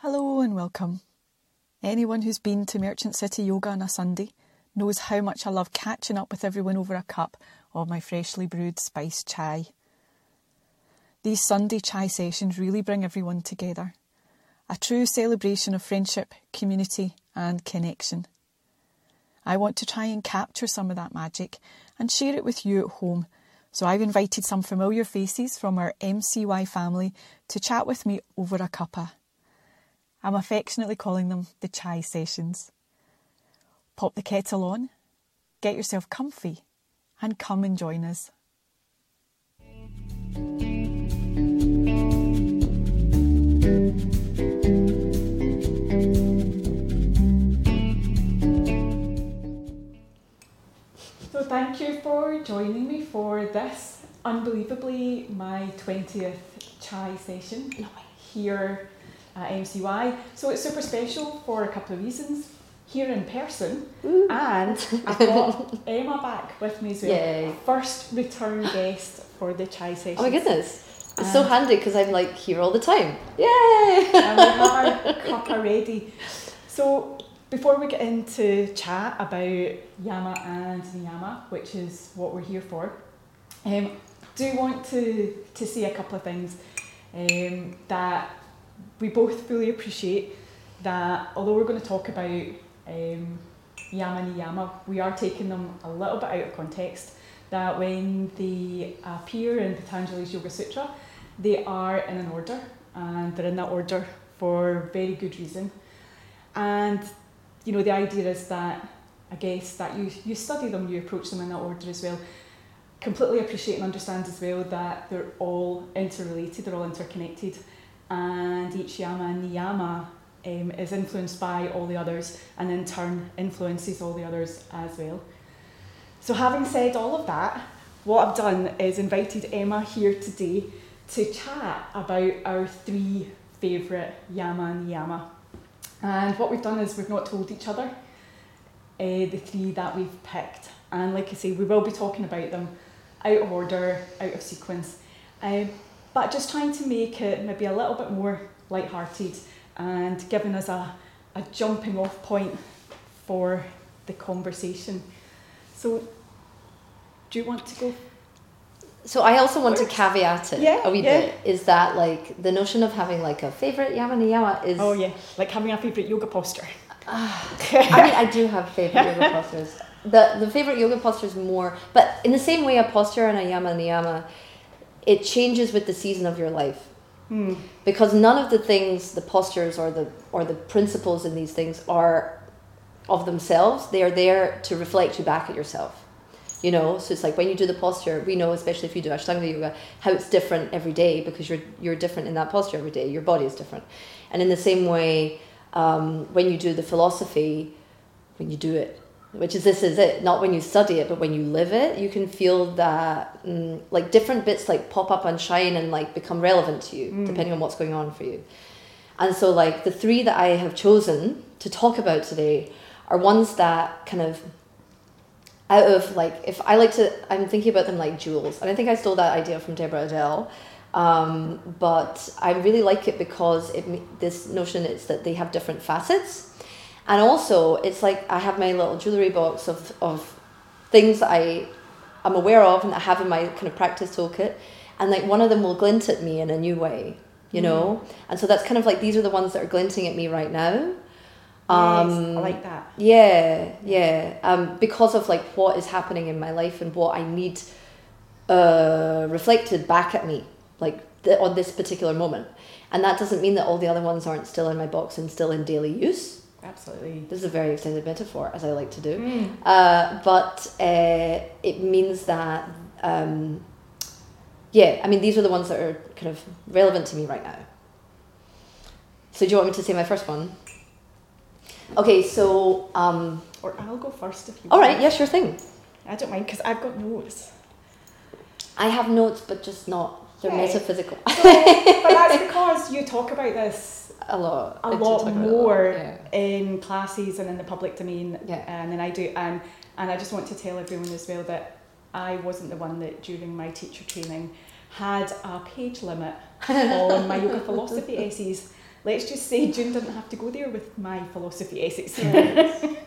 Hello and welcome. Anyone who's been to Merchant City Yoga on a Sunday knows how much I love catching up with everyone over a cup of my freshly brewed spiced chai. These Sunday chai sessions really bring everyone together. A true celebration of friendship, community, and connection. I want to try and capture some of that magic and share it with you at home. So I've invited some familiar faces from our MCY family to chat with me over a cuppa. I'm affectionately calling them the chai sessions. Pop the kettle on, get yourself comfy, and come and join us. So, thank you for joining me for this unbelievably my 20th chai session here at MCY. So, it's super special for a couple of reasons. Here in person, and I've got Ema back with me as well. Yay. First return guest for the chai session. Oh my goodness. It's so handy because I'm like here all the time. Yay! and we have our cuppa ready. So before we get into chat about Yama and Niyama, which is what we're here for, um, do want to to say a couple of things um, that we both fully appreciate. That although we're going to talk about um, Yama Niyama, we are taking them a little bit out of context. That when they appear in Patanjali's Yoga Sutra, they are in an order and they're in that order for very good reason. And you know the idea is that I guess that you you study them, you approach them in that order as well. Completely appreciate and understand as well that they're all interrelated, they're all interconnected, and each yama and niyama um, is influenced by all the others, and in turn influences all the others as well. So having said all of that, what I've done is invited Ema here today to chat about our three favourite yama and niyama. And what we've done is we've not told each other uh, the three that we've picked. And like I say, we will be talking about them out of order, out of sequence. Um, but just trying to make it maybe a little bit more light-hearted and giving us a, a jumping off point for the conversation. So, do you want to go? So I also want to caveat it Yeah, a wee yeah. bit. Is that like the notion of having like a favorite yama niyama is? Oh yeah, like having a favourite yoga posture. Ah, I mean, I do have favorite yoga postures. The the favorite yoga posture is more, but in the same way, a posture and a yama niyama, it changes with the season of your life. Hmm. because none of the things the postures or the or the principles in these things are of themselves they are there to reflect you back at yourself you know so it's like when you do the posture we know especially if you do ashtanga yoga how it's different every day because you're you're different in that posture every day your body is different and in the same way um, when you do the philosophy when you do it which is this is it. Not when you study it but when you live it you can feel that mm, like different bits like pop up and shine and like become relevant to you depending on what's going on for you. And so like the three that i have chosen to talk about today are ones that kind of out of like if i like to i'm thinking about them like jewels. And i think i stole that idea from deborah adele. Um, but i really like it because it this notion is that they have different facets and also it's like i have my little jewelry box of, of things that i i'm aware of and i have in my kind of practice toolkit and like one of them will glint at me in a new way you know and so that's kind of like these are the ones that are glinting at me right now yes, Um, I like that. yeah, yeah. Um, because of like what is happening in my life and what I need uh, reflected back at me, like th- on this particular moment. And that doesn't mean that all the other ones aren't still in my box and still in daily use. Absolutely. This is a very extended metaphor, as I like to do. Mm. Uh, but uh, it means that, um, yeah, I mean, these are the ones that are kind of relevant to me right now. So, do you want me to say my first one? Okay, so, um, Or I'll go first if you all want. right, yeah, sure thing. I don't mind because I've got notes. I have notes, but just not, they're Okay. metaphysical. So, but that's because you talk about this a lot. a lot it a more yeah. in classes and in the public domain Yeah. um, than I do. And, and I just want to tell everyone as well that I wasn't the one that during my teacher training had a page limit on my yoga philosophy essays. let's just say June didn't have to go there with my philosophy essays. Right.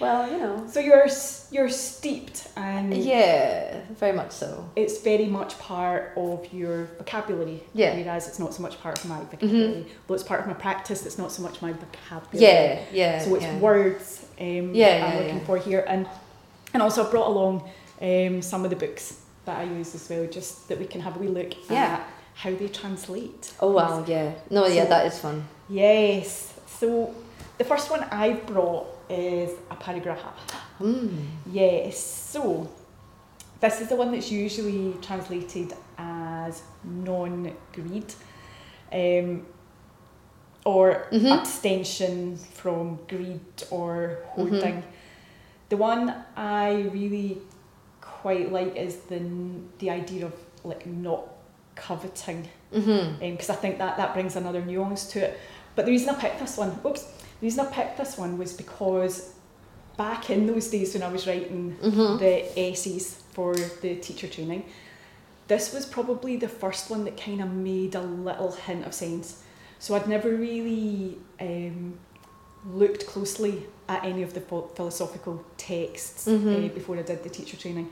Well, you know. so you're you're steeped and Yeah, very much so. it's very much part of your vocabulary. Yeah. Mm-hmm. Whereas it's not so much part of my vocabulary. Though it's part of my practice, it's not so much my vocabulary. Yeah, yeah. So it's yeah. words um, Yeah, that I'm looking yeah. for here, and and also I brought along um, some of the books that I use as well, just that we can have a wee look Yeah. at how they translate. Oh wow, yeah. No, yeah, that is fun. Yes. So the first one I've brought is aparigraha. Mm. Yes. So this is the one that's usually translated as non-greed, um, or Mhm. abstention from greed or hoarding. Mm-hmm. The one I really quite like is the the idea of like not coveting because I think that that brings another nuance to it. But the reason I picked this one, oops, the reason I picked this one was because back in those days when I was writing Mhm. the essays for the teacher training, this was probably the first one that kind of made a little hint of sense. So I'd never really um, looked closely at any of the philosophical texts Mhm. uh, before I did the teacher training,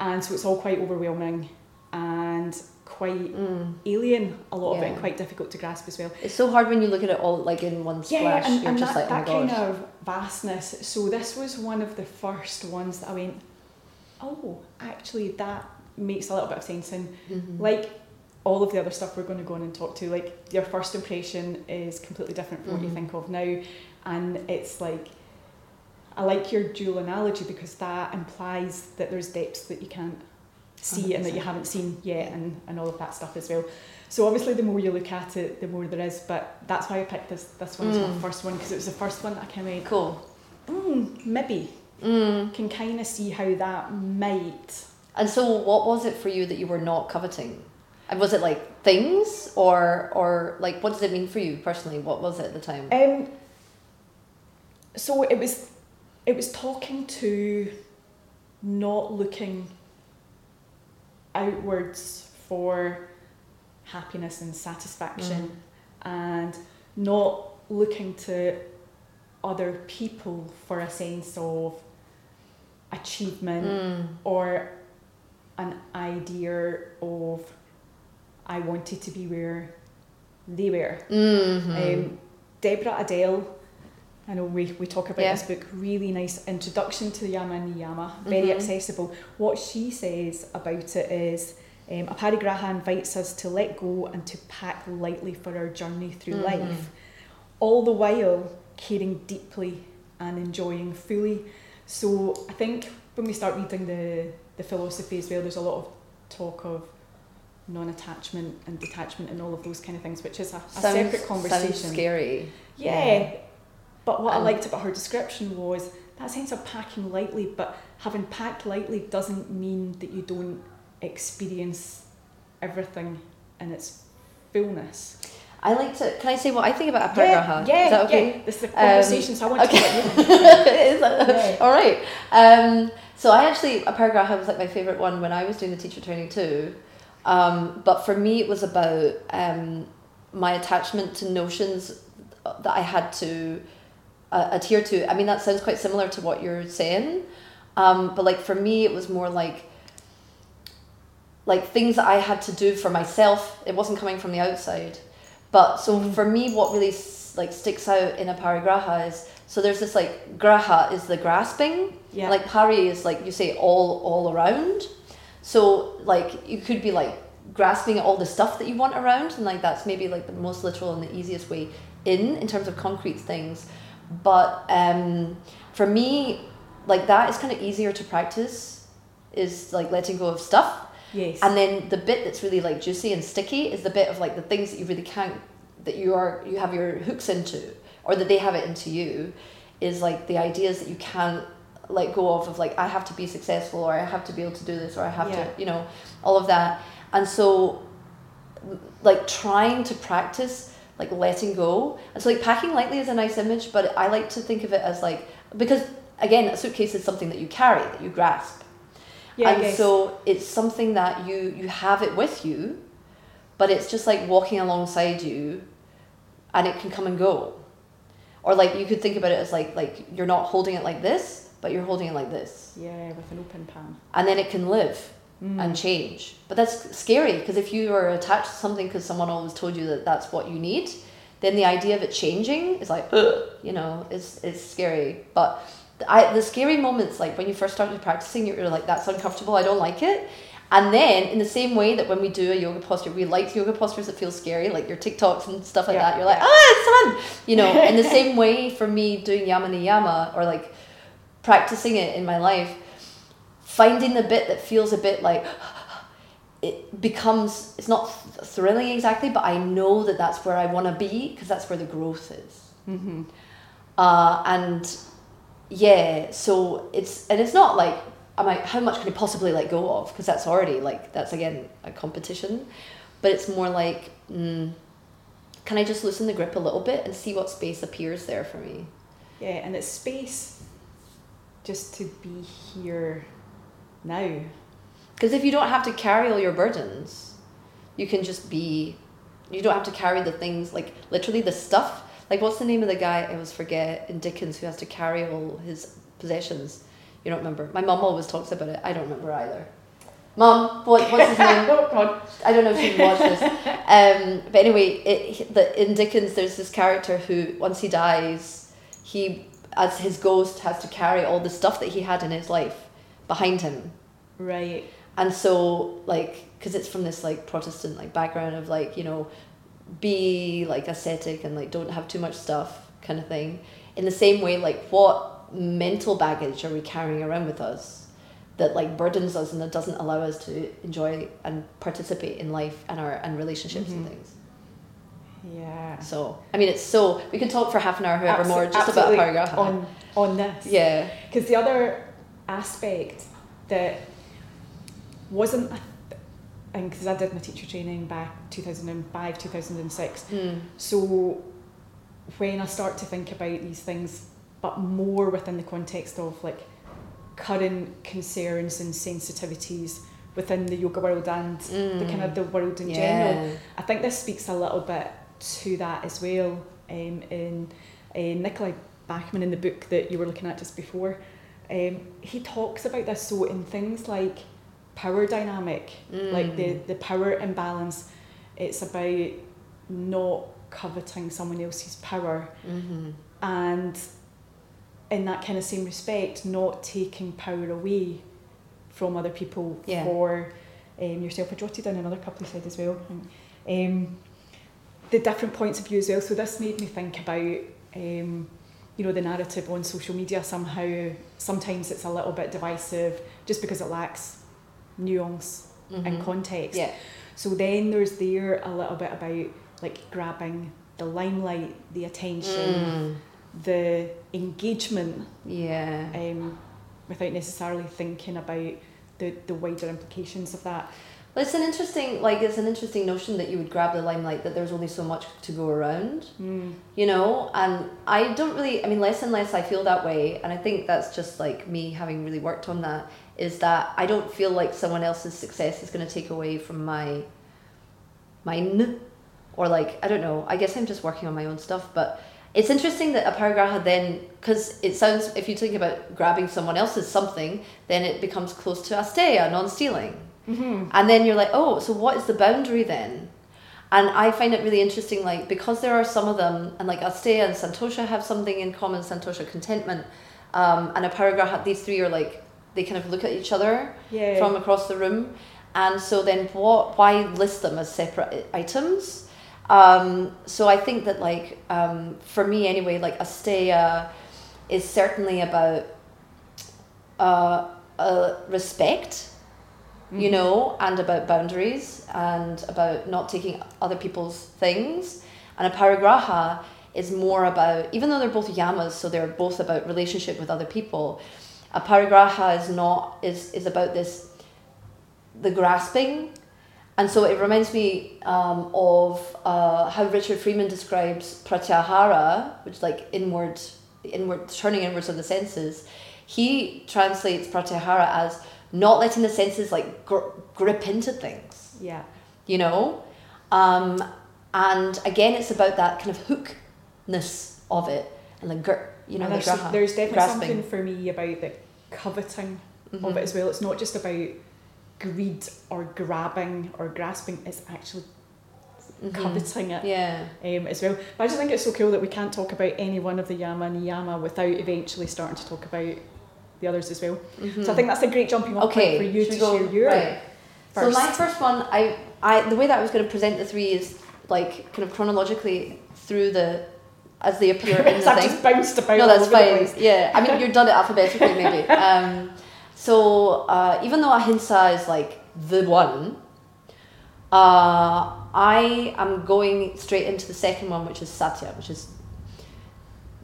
and so it's all quite overwhelming and quite Mm. alien a lot of it and quite difficult to grasp as well. It's so hard when you look at it all like in one splash. Yeah, and, just that, like, oh my kind of vastness. So this was one of the first ones that I went, oh, actually that makes a little bit of sense. And Mhm. like all of the other stuff we're going to go on and talk to, like your first impression is completely different from what you Mhm. think of now, and it's like. I like your dual analogy because that implies that there's depths that you can't see and that you haven't seen yet and, and all of that stuff as well. So obviously the more you look at it, the more there is, but that's why I picked this this one as my Mm. first one because it was the first one that I kind of went, cool. mm, maybe Mm. can kind of see how that might. And so, what was it for you that you were not coveting? And was it like things, or or like what does it mean for you personally? What was it at the time? Um, so it was, it was talking to, not looking outwards for happiness and satisfaction, and not looking to other people for a sense of achievement Mm. or an idea of I wanted to be where they were. Mhm. Um, Deborah Adele, I know we, we talk about Yeah. this book, really nice introduction to Yama and Niyama, very Mhm. accessible. What she says about it is um, Aparigraha invites us to let go and to pack lightly for our journey through Mhm. life, all the while caring deeply and enjoying fully. So I think when we start reading the, the philosophy as well, there's a lot of talk of non-attachment and detachment and all of those kind of things, which is a, a Sounds- separate conversation. Sounds scary. Yeah. Yeah. But what I Um, liked about her description was that sense of packing lightly, but having packed lightly doesn't mean that you don't experience everything in its fullness. I like to. Can I say what I think about a Yeah, yeah, Is that okay? yeah. This is a conversation, so I want okay. to. Is that- Yeah. All right. Um, so I actually aparigraha was like my favorite one when I was doing the teacher training too. Um, but for me, it was about um, my attachment to notions that I had to uh, adhere to. I mean, that sounds quite similar to what you're saying. Um, but like for me, it was more like like things that I had to do for myself. It wasn't coming from the outside. But so Mm. for me, what really like sticks out in aparigraha is so there's this like graha is the grasping, Yeah. like pari is like you say all all around. So like you could be like grasping at all the stuff that you want around, and like that's maybe like the most literal and the easiest way in in terms of concrete things. But um, for me, like that is kind of easier to practice. Is like letting go of stuff yes. and then the bit that's really like juicy and sticky is the bit of like the things that you really can't that you are you have your hooks into or that they have it into you is like the ideas that you can't let go of of like I have to be successful or I have to be able to do this or I have Yeah. to you know all of that and so like trying to practice like letting go and so like packing lightly is a nice image but I like to think of it as like because again a suitcase is something that you carry that you grasp yeah, and so it's something that you you have it with you but it's just like walking alongside you and it can come and go. Or like you could think about it as like like you're not holding it like this, but you're holding it like this. Yeah, with an open palm. And then it can live Mm. and change. But that's scary because if you are attached to something because someone always told you that that's what you need, then the idea of it changing is like, Ugh, you know, it's it's scary. But I the scary moments like when you first started practicing, you're like that's uncomfortable. I don't like it. And then in the same way that when we do a yoga posture, we like yoga postures that feel scary, like your TikToks and stuff like Yeah, that. You're like, yeah. ah, it's fun. You know, in the same way for me doing yama niyama or like practicing it in my life, finding the bit that feels a bit like it becomes it's not th- thrilling exactly but i know that that's where i want to be because that's where the growth is. Mm-hmm. uh, and yeah so it's and it's not like i'm like how much can i possibly let go of? Because that's already like that's again a competition. But it's more like mm, can i just loosen the grip a little bit and see what space appears there for me? Yeah, and it's space just to be here now. Because if you don't have to carry all your burdens, you can just be. You don't have to carry the things like literally the stuff. Like what's the name of the guy I always forget in Dickens who has to carry all his possessions? You don't remember? My mum always talks about it. I don't remember either. Mum, what what's his name? oh God. I don't know if you've watched this. Um, but anyway, it, the, in Dickens, there's this character who, once he dies, he, as his ghost, has to carry all the stuff that he had in his life behind him. Right. And so, like, because it's from this like Protestant like background of like you know, be like ascetic and like don't have too much stuff kind of thing. In the same way, like what mental baggage are we carrying around with us that like burdens us and that doesn't allow us to enjoy and participate in life and our and relationships and Mhm. things. Yeah. So I mean, it's so we could talk for half an hour, however, Abso- more just about paragraph. on on this. Yeah. Because the other aspect that wasn't, and because I did my teacher training back 2005, 2006, Mm. so when I start to think about these things, but more within the context of like current concerns and sensitivities within the yoga world and the kind of the world in general, I think this speaks a little bit to that as well. Um, in uh, Nicolai Bachman in the book that you were looking at just before, um, he talks about this. So in things like power dynamic, like the Mm. the power imbalance, it's about not coveting someone else's power Mhm. and in that kind of same respect, not taking power away from other people Yeah. for um, yourself. I jotted down another couple of slides as well. Um, the different points of view as well. So this made me think about um, you know the narrative on social media. Somehow, sometimes it's a little bit divisive just because it lacks nuance and Mhm. context. Yeah. So then there's there a little bit about like grabbing the limelight, the attention, Mm. the engagement, Yeah. um, without necessarily thinking about the, the wider implications of that. Well, it's an interesting, like, it's an interesting notion that you would grab the limelight, that there's only so much to go around, Mm. you know? And I don't really, I mean, less and less I feel that way. And I think that's just like me having really worked on that, is that I don't feel like someone else's success is going to take away from my, mine. Or like, I don't know, I guess I'm just working on my own stuff. But it's interesting that aparigraha then, because it sounds, if you think about grabbing someone else's something, then it becomes close to asteya, non stealing. Mm-hmm. And then you're like, oh, so what is the boundary then? And I find it really interesting, like, because there are some of them, and like Asteya and Santosha have something in common, Santosha contentment, um, and aparigraha, these three are like, they kind of look at each other Yeah. from across the room. And so then what, why list them as separate items? Um, so I think that like, um, for me anyway, like Asteya is certainly about uh, uh, respect you Mhm. know, and about boundaries and about not taking other people's things. And aparigraha is more about, even though they're both yamas, so they're both about relationship with other people, aparigraha is not, is, is about this, the grasping. And so it reminds me um, of uh, how Richard Freeman describes pratyahara, which is like inward, inward, turning inwards of the senses. He translates pratyahara as not letting the senses like gr- grip into things Yeah. you know um, and again, it's about that kind of hookness of it and like gr- you know and the there's, there's definitely grasping. something for me about the coveting of Mhm. it as well. It's not just about greed or grabbing or grasping, it's actually Mhm. coveting it Yeah. um, as well. But I just think it's so cool that we can't talk about any one of the Yama and Niyama without eventually starting to talk about the others as well. So I think that's a great jumping off Mm-hmm. okay point for you should to go- share your right. So my first one, I, I, the way that I was going to present the three is like kind of chronologically through the, as they appear in the I've thing. just bounced about no, that's fine. Yeah, I mean you've done it alphabetically maybe. Um, so uh, even though ahimsa is like the one, uh, I am going straight into the second one, which is satya, which is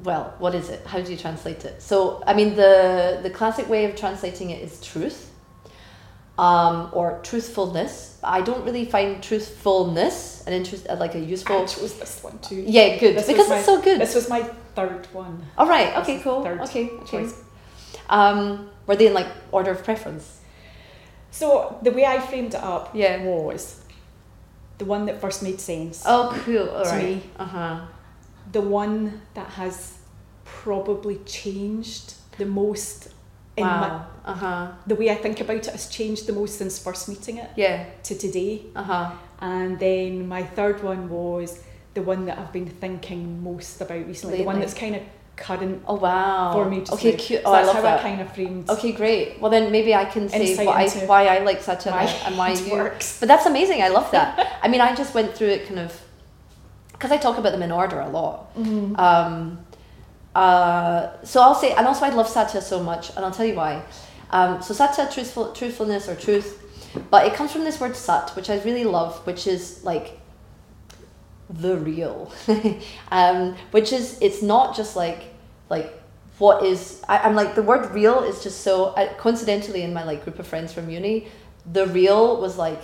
well, what is it? How do you translate it? So I mean the the classic way of translating it is truth. Um, or truthfulness. I don't really find truthfulness an interest uh, like a useful. chose this one too. Yeah, good This because was it's so good. This was my third one. All right. Okay. Cool. third Okay. Okay. choice. Um, were they in like order of preference? So the way I framed it up Yeah. was the one that first made sense. Oh, cool. All To right. me. Uh huh. The one that has probably changed the most in my Uh huh. the way I think about it has changed the most since first meeting it Yeah. to today. Uh huh. And then my third one was the one that I've been thinking most about recently, the one that's kind of current Oh wow. for me okay. now. Cute. So Oh, I that's love how that. I kind of framed Okay, great. Well, then maybe I can say I, why I like such why and why it you. works. But that's amazing. I love that. I mean, I just went through it kind of because I talk about them in order a lot. Mm. Um, uh, so I'll say, and also I love Satya so much, and I'll tell you why. Um, so Satya, truthful, truthfulness or truth, but it comes from this word Sat, which I really love, which is like the real, um, which is it's not just like like what is I, I'm like the word real is just so I, coincidentally in my like group of friends from uni, the real was like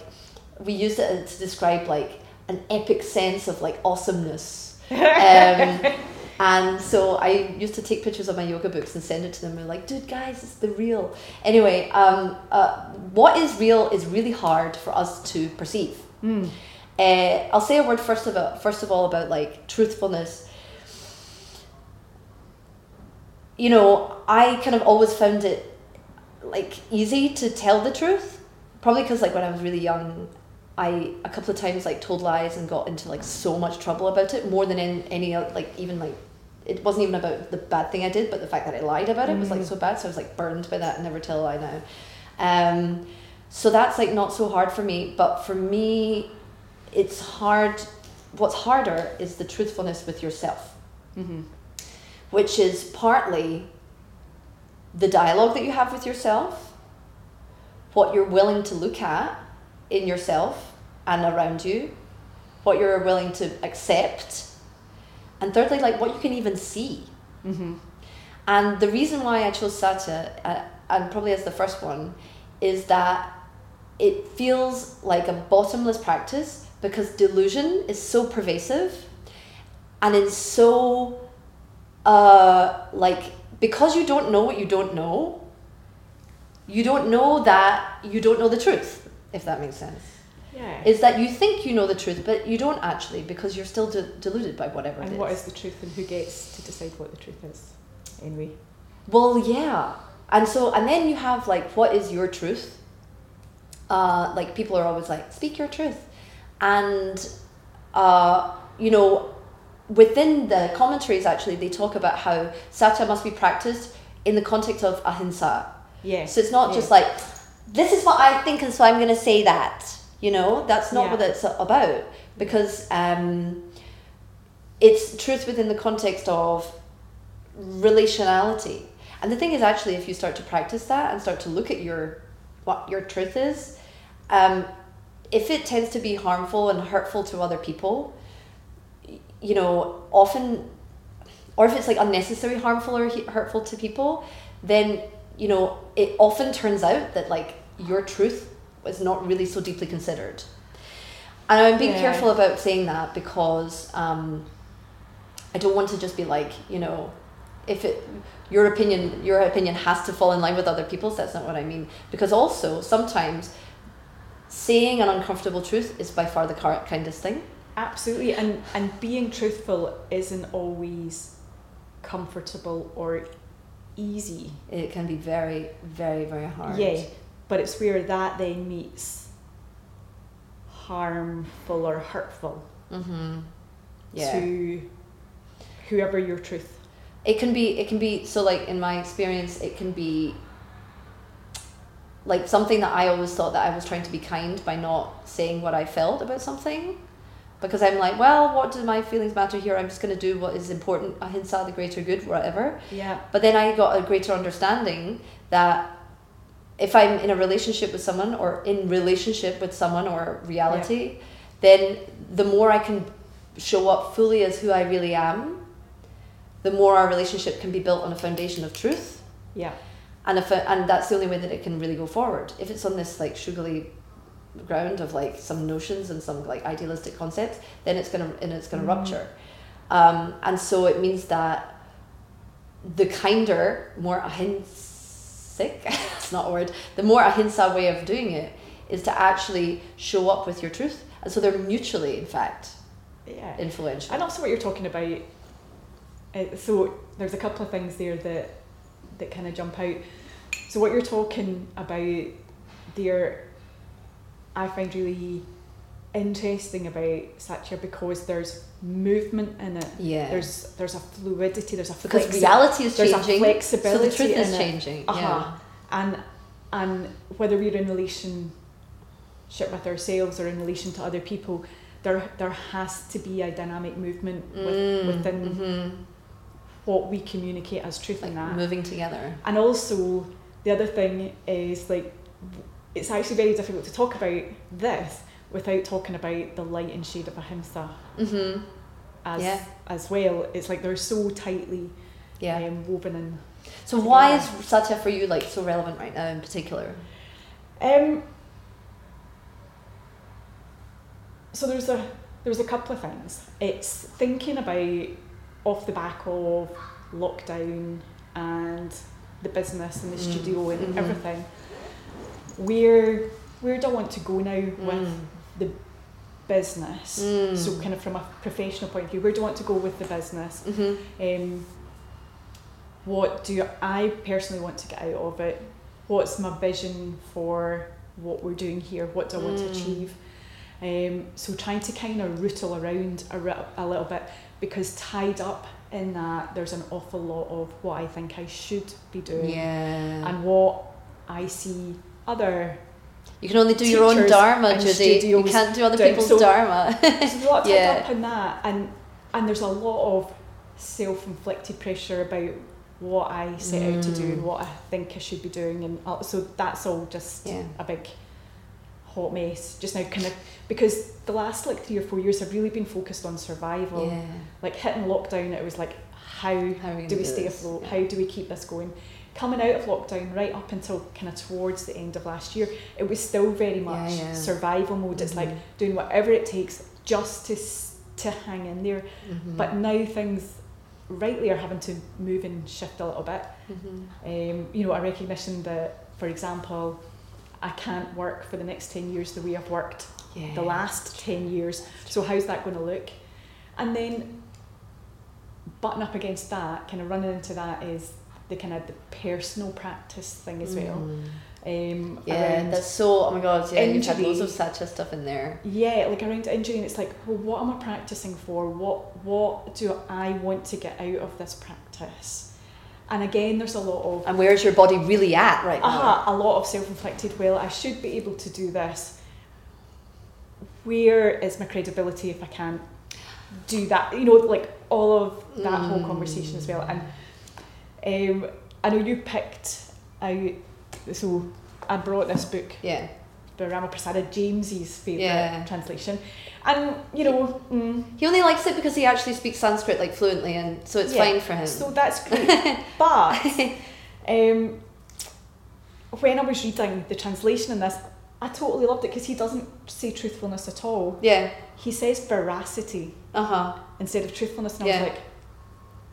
we used it to describe like an epic sense of like awesomeness. Um, and so I used to take pictures of my yoga books and send it to them. And like, dude, guys, it's the real. Anyway, um, uh, what is real is really hard for us to perceive. Mm. Uh, I'll say a word first of all, first of all about like truthfulness. You know, I kind of always found it like easy to tell the truth. Probably because like when I was really young, I a couple of times like told lies and got into like so much trouble about it. More than in any like even like it wasn't even about the bad thing I did, but the fact that I lied about it was like Mm. so bad. So I was like burned by that and never tell a lie now. Um, so that's like not so hard for me, but for me, it's hard. What's harder is the truthfulness with yourself, Mm-hmm. which is partly the dialogue that you have with yourself, what you're willing to look at in yourself and around you, what you're willing to accept, and thirdly, like what you can even see. Mm-hmm. And the reason why I chose Satya, uh, and probably as the first one, is that it feels like a bottomless practice because delusion is so pervasive and it's so, uh, like, because you don't know what you don't know, you don't know that you don't know the truth, if that makes sense. Yeah. Is that you think you know the truth, but you don't actually because you're still de- deluded by whatever it and what is the truth and who gets to decide what the truth is? Anyway. Well, yeah. And so, and then you have like, what is your truth? Uh, like, people are always like, speak your truth. And, uh, you know, within the commentaries, actually, they talk about how satya must be practiced in the context of ahimsa. Yeah. So it's not Yeah. just like, this is what I think, and so I'm going to say that. You know, that's not Yeah. what it's about. Because um, it's truth within the context of relationality. And the thing is, actually, if you start to practice that and start to look at your what your truth is, um, if it tends to be harmful and hurtful to other people, you know, often, or if it's like unnecessary harmful or hurtful to people, then you know it often turns out that like your truth is not really so deeply considered. And I'm being Yeah. careful about saying that because um, I don't want to just be like, you know, if it your opinion your opinion has to fall in line with other people's. That's not what I mean. Because also sometimes saying an uncomfortable truth is by far the kindest thing. Absolutely, and and being truthful isn't always comfortable or easy. It can be very, very, very hard. Yeah, but it's where that then meets harmful or hurtful Mm-hmm. Yeah. to whoever your truth. it can be it can be so like in my experience it can be like something that i always thought that i was trying to be kind by not saying what i felt about something because i'm like well what do my feelings matter here i'm just going to do what is important ahimsa the greater good whatever Yeah. but then i got a greater understanding that if i'm in a relationship with someone or in relationship with someone or reality then the more i can show up fully as who i really am the more our relationship can be built on a foundation of truth Yeah. and if it, and that's the only way that it can really go forward if it's on this like sugary ground of like some notions and some like idealistic concepts then it's gonna and it's gonna Mm. rupture um, and so it means that the kinder more ahimsic that's not a word the more ahimsa way of doing it is to actually show up with your truth and so they're mutually in fact Yeah. influential And also what you're talking about. Uh, so there's a couple of things there that that kind of jump out. So what you're talking about there, I find really interesting about Satya because there's movement in it. yeah There's there's a fluidity. There's a because flexi- reality is there's a changing flexibility so the truth is it. changing Uh-huh. And and whether we're in relationship with ourselves or in relation to other people, there there has to be a dynamic movement with, Mm, within mhm. what we communicate as truth like in that. moving together And also the other thing is like it's actually very difficult to talk about this without talking about the light and shade of ahimsa mm-hmm. as Yeah. as well. It's like they're so tightly yeah um, woven in. so why is together. satya for you like so relevant right now in particular Um, so there's a there's a couple of things. It's thinking about off the back of lockdown and the business and the Mm, studio and mhm. everything. Where where do I want to go now with Mm. business? Mm. So kind of from a professional point of view, where do I want to go with the business? Mhm. Um, what do I personally want to get out of it? What's my vision for what we're doing here? What do I want to Mm. achieve? Um, so trying to kind of rootle around a, a little bit because tied up in that there's an awful lot of what I think I should be doing yeah and what I see other you can only do your own dharma Judy you can't do other people's So- dharma there's a lot tied Yeah. up in that and and there's a lot of self-inflicted pressure about what I set out to do Mm. and what I think I should be doing and all- so that's all just Yeah. a big hot mess just now kind of because the last like three or four years have really been focused on survival yeah like hitting lockdown it was like how how are we do we stay this? afloat Yeah. how do we keep this going coming out of lockdown right up until kind of towards the end of last year it was still very much yeah. survival mode it's like Mhm. doing whatever it takes just to to hang in there Mhm. but now things rightly are having to move and shift a little bit Mhm. um, you know a recognition that for example I can't work for the next 10 years the way I've worked yeah the last 10 years so how's that going to look and then button up against that kind of running into that is the kind of the personal practice thing as well. Mm. um, yeah that's so oh my god yeah you've had loads of satya stuff in there. Yeah like around injury and it's like well what am I practicing for? What what do I want to get out of this practice? And again there's a lot of and where's your body really at right now? Aha, a lot of self-inflicted well I should be able to do this. Where is my credibility if I can't do that? You know like all of that whole Mm. conversation as well. And um, I know you picked out so I brought this book yeah. by Rama Prasada James's favourite Yeah. translation. And you know mm, he only likes it because he actually speaks Sanskrit like fluently and so it's Yeah, fine for him. So that's great. But um, when I was reading the translation in this I totally loved it because he doesn't say truthfulness at all. Yeah. He says veracity uh-huh. instead of truthfulness and I was like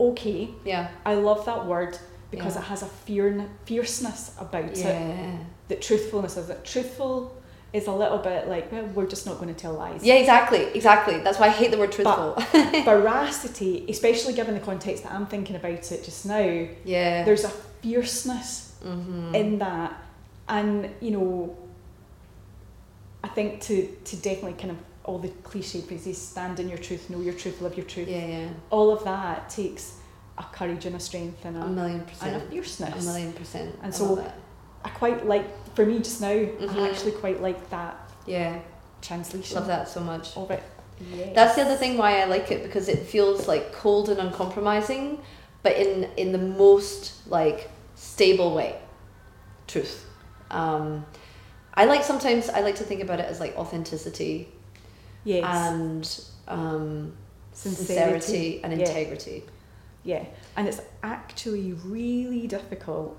okay yeah I love that word because Yeah. it has a fear, fierceness about it yeah that truthfulness is it truthful is a little bit like well, we're just not going to tell lies. Yeah, exactly, exactly. That's why I hate the word truthful. But Veracity, especially given the context that I'm thinking about it just now, yeah. there's a fierceness mm-hmm. in that, and you know, I think to to definitely kind of all the cliche phrases, stand in your truth, know your truth, live your truth. Yeah, yeah. All of that takes a courage and a strength and a, A million percent. and a fierceness. A million percent. And I so- love. I quite like for me just now. Mhm. I actually quite like that yeah, translation love that so much. of it. Yes. That's the other thing why I like it because it feels like cold and uncompromising, but in in the most like stable way. Truth. Um, I like sometimes I like to think about it as like authenticity Yes. and um, Sincerity. sincerity and integrity. Yeah, and it's actually really difficult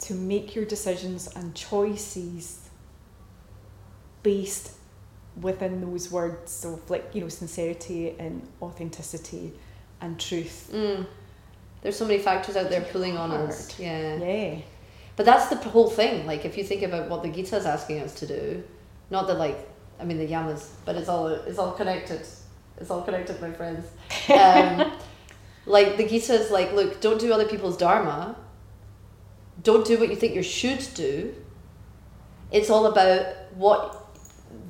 to make your decisions and choices based within those words of like you know sincerity and authenticity and truth. Mm. There's so many factors out there pulling on us. Yeah. Yeah, But that's the whole thing. Like, if you think about what the Gita is asking us to do, not that like, I mean the yamas, but it's all it's all connected. It's all connected, my friends. Um, like the Gita is like, look, don't do other people's dharma. Don't do what you think you should do. It's all about what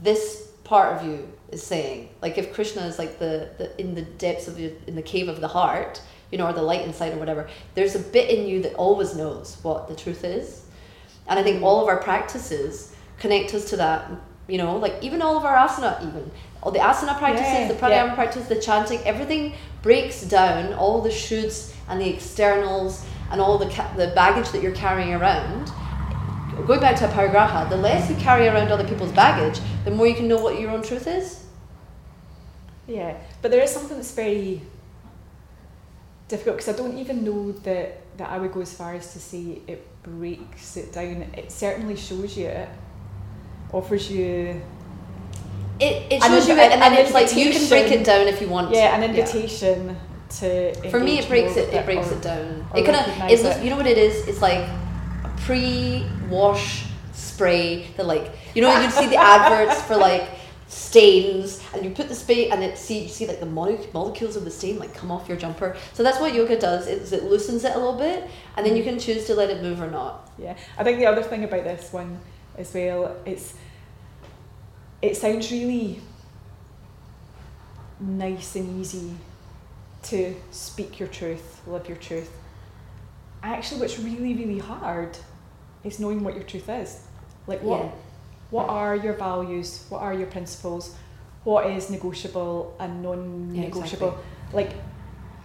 this part of you is saying. Like if Krishna is like the, the in the depths of the in the cave of the heart, you know, or the light inside or whatever, there's a bit in you that always knows what the truth is. And I think all of our practices connect us to that, you know, like even all of our asana even. All the asana practices, Yeah, the pranayama yeah. practice, the chanting, everything breaks down all the shoulds and the externals and all the ca- the baggage that you're carrying around. Going back to aparigraha, the less you carry around other people's baggage, the more you can know what your own truth is. yeah. But there is something that's very difficult because I don't even know that that I would go as far as to say it breaks it down. It certainly shows you it, offers you It, it An shows you it, and then it's like you can break it down if you want. yeah an invitation to. For me, it breaks it. It breaks or- it down. It kind of it's you know what it is. It's like a pre-wash spray that like you know you see the adverts for like stains and you put the spray and it see you see like the mole- molecules of the stain like come off your jumper. So that's what yoga does. Is it loosens it a little bit and then mm. you can choose to let it move or not. Yeah, I think the other thing about this one as well, it's it sounds really nice and easy to speak your truth, live your truth. Actually, what's really really hard is knowing what your truth is. Like what Yeah. what are your values? What are your principles? What is negotiable and non-negotiable? Like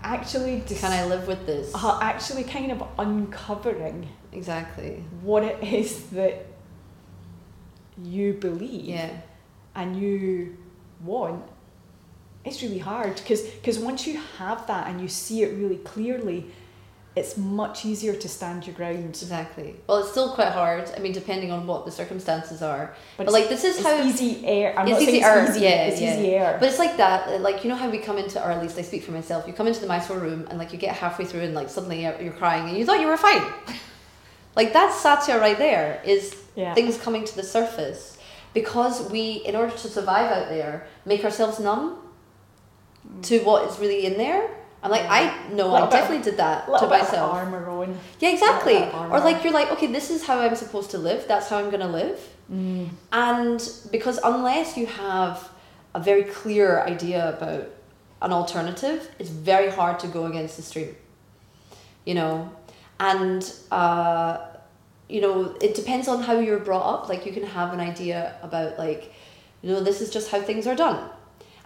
actually just Can I live with this? uh, actually kind of uncovering Exactly. what it is that you believe Yeah. and you want it's really hard because once you have that and you see it really clearly it's much easier to stand your ground Exactly. Well, it's still quite hard. I mean, depending on what the circumstances are. But, it's- like, this is how easy air I'm It's not easy air, it's easy yeah, it's yeah. easy air But it's like that, like you know how we come into, or at least I speak for myself. You come into the Mysore room and like you get halfway through and like suddenly you're crying and you thought you were fine. like that's satya right there. Is yeah things coming to the surface because we, in order to survive out there, make ourselves numb to what is really in there. I'm like, I know, I bit of- definitely did that to little bit of myself. armor on Yeah, exactly. Or like you're like, okay, this is how I'm supposed to live. That's how I'm gonna live. mm. And because unless you have a very clear idea about an alternative, it's very hard to go against the stream. You know, and uh, you know it depends on how you're brought up. Like you can have an idea about like, you know, this is just how things are done,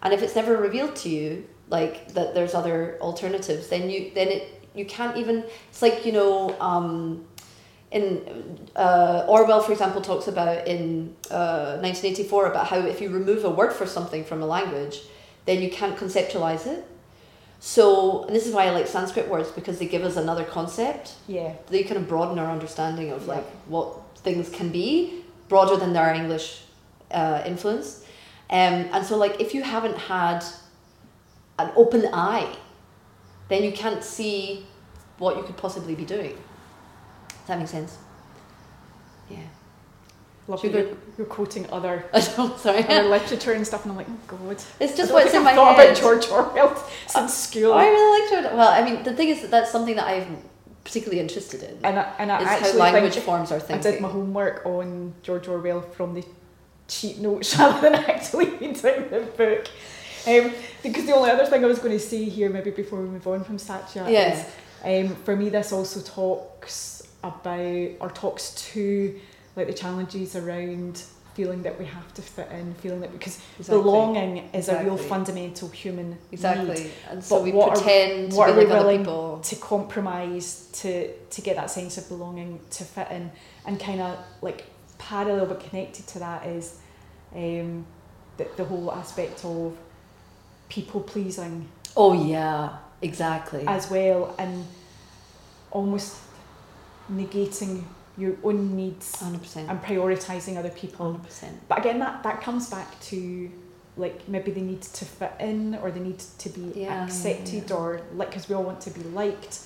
and if it's never revealed to you, like that there's other alternatives, then you then it you can't even. It's like you know. Um, in uh, Orwell, for example, talks about in uh, 1984 about how if you remove a word for something from a language, then you can't conceptualize it. So, and this is why I like Sanskrit words because they give us another concept. yeah They kind of broaden our understanding of Yeah. like what things can be broader than their English uh, influence. Um, and so, like, if you haven't had an open eye, then you can't see what you could possibly be doing. Does that make sense? Yeah. Love Should you're, you're quoting other sorry. other literature and stuff, and I'm like, oh god. It's just what's in I've my thought head. about George Orwell since school. I really like George. Well, I mean, the thing is that that's something that I'm particularly interested in. and I, and I actually how language forms our I did my homework on George Orwell from the cheat notes rather than actually reading the book. Um, because the only other thing I was going to say here, maybe before we move on from Satya, Yeah. is um, for me this also talks about or talks to like the challenges around feeling that we have to fit in, feeling that because Exactly. belonging is a real fundamental human need Exactly. And so But we what are- pretend what to are we willing people. to compromise to to get that sense of belonging to fit in and kind of like parallel but connected to that is um, the, the whole aspect of people pleasing Oh yeah, exactly. as well and almost negating your own needs Hundred percent. and prioritizing other people Hundred percent. but again that that comes back to like maybe they need to fit in or they need to be Yeah, accepted yeah. or like because we all want to be liked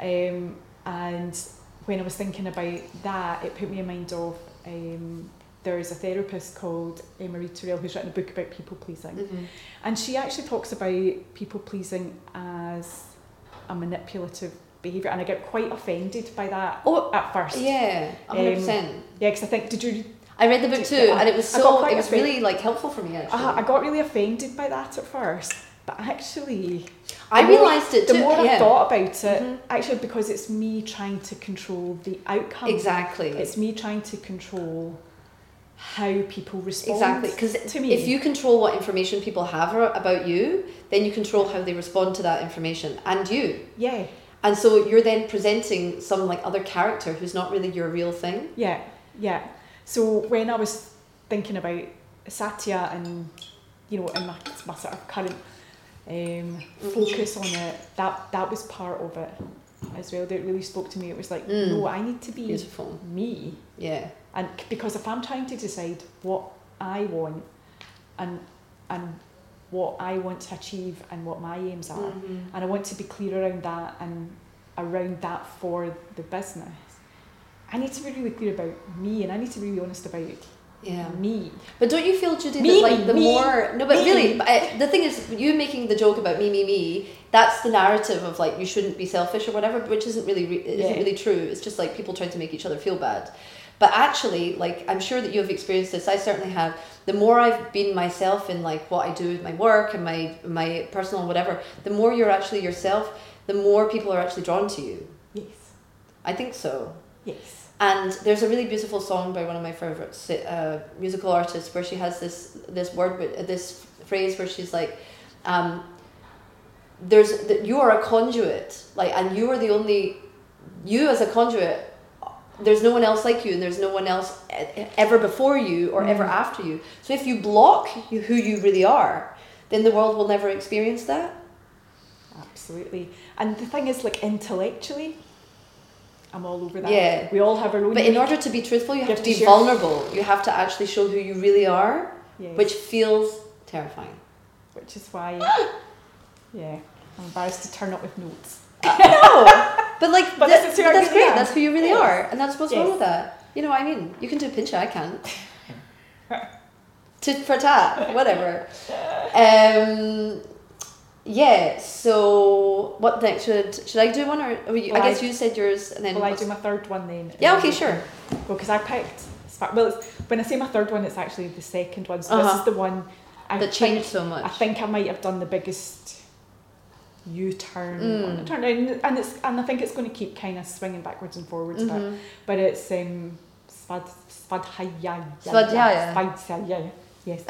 um, and when I was thinking about that it put me in mind of um, there's a therapist called Marie Terrell who's written a book about people pleasing Mhm. and she actually talks about people pleasing as a manipulative behaviour and I get quite offended by that Oh at first yeah, hundred percent. yeah because I think did you I read the book too, and it was so it was offended. really like helpful for me actually. Uh, I got really offended by that at first, but actually, I realized it the too. more I thought about it, Mhm. actually, because it's me trying to control the outcome. Exactly. It's me trying to control how people respond. Exactly, because to me. if you control what information people have about you, then you control how they respond to that information and you. Yeah, And so you're then presenting some like other character who's not really your real thing. yeah, yeah. So when I was thinking about Satya and you know, in my, my sort of current um, Mhm. focus on it, that that was part of it as well. That really spoke to me. It was like, Mm. no, I need to be Beautiful. me. Yeah. and because if I'm trying to decide what I want and and what I want to achieve and what my aims are, Mhm. and I want to be clear around that and around that for the business, I need to be really clear about me and I need to be really honest about Yeah. me. But don't you feel, Judy, Me, that like the me, more no, but me. really, but, uh, the thing is, you making the joke about me, me, me. That's the narrative of like you shouldn't be selfish or whatever, which isn't really re- isn't really true. It's just like people trying to make each other feel bad. But actually, like I'm sure that you have experienced this. I certainly have. The more I've been myself in like what I do with my work and my my personal whatever, the more you're actually yourself, the more people are actually drawn to you. Yes, I think so. yes. And there's a really beautiful song by one of my favorite uh, musical artists, where she has this this word, this phrase where she's like, um, "There's that you are a conduit, like, and you are the only, you as a conduit. There's no one else like you, and there's no one else ever before you or ever Mm. after you. So if you block who you really are, then the world will never experience that. Absolutely. And the thing is, like intellectually, I'm all over that. Yeah. We all have our own. But in order to be truthful, you have, have to be vulnerable. You have to actually show who you really are, Yes. which feels terrifying. which is why, yeah, I'm embarrassed to turn up with notes. No, but like, But th- this but that's great. That's who you really Yes. are, and that's what's wrong Yes. with that. You know, what I mean, you can do pincha, I can't. Tit for tat, whatever. Um, yeah. So what next? Should should I do one or? or you, Well, I guess I- you said yours, and then. Will I do my third one then? yeah. Okay. Sure. Well, because I picked. Well, it's, when I say my third one, it's actually the second one. So this Uh-huh. is the one I that think, changed so much. I think I might have done the biggest U-turn on Mm. turn, and, and it's and I think it's going to keep kind of swinging backwards and forwards a bit. Mhm. But it's um, Svad Svadhyaya. Svadhyaya. Svadhyaya. Yes.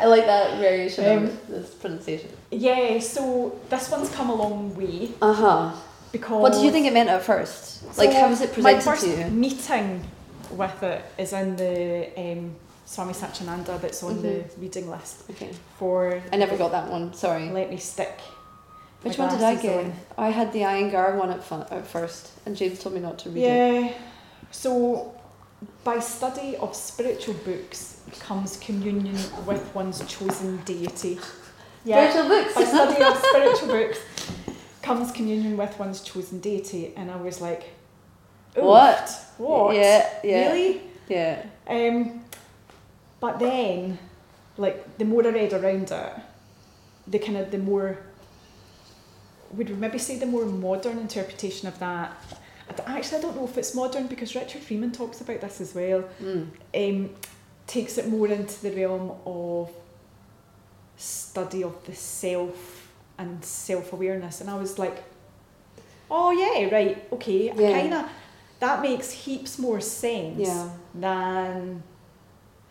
I like that variation Um, of this pronunciation. yeah. So this one's come a long way Uh huh. because. What did you think it meant at first? like, how was it my presented first to you? meeting with it is in the um, Swami Satchidananda that's on the Mhm. reading list Okay. for. I never got that one. Sorry. Let me stick. Which one did I get? on. I had the Iyengar one at, fu- at first, and James told me not to read it. Yeah. So, by study of spiritual books comes communion with one's chosen deity. Yeah. Spiritual books. by study of spiritual books comes communion with one's chosen deity, and I was like, What? What? Yeah, yeah. Really? Yeah. Um, but then, like the more I read around it, the kind of the more would we maybe say the more modern interpretation of that. Actually, I don't know if it's modern because Richard Freeman talks about this as well. Mm. Um, takes it more into the realm of study of the self and self awareness, and I was like, oh yeah, right, okay, Yeah. kind of. That makes heaps more sense Yeah. than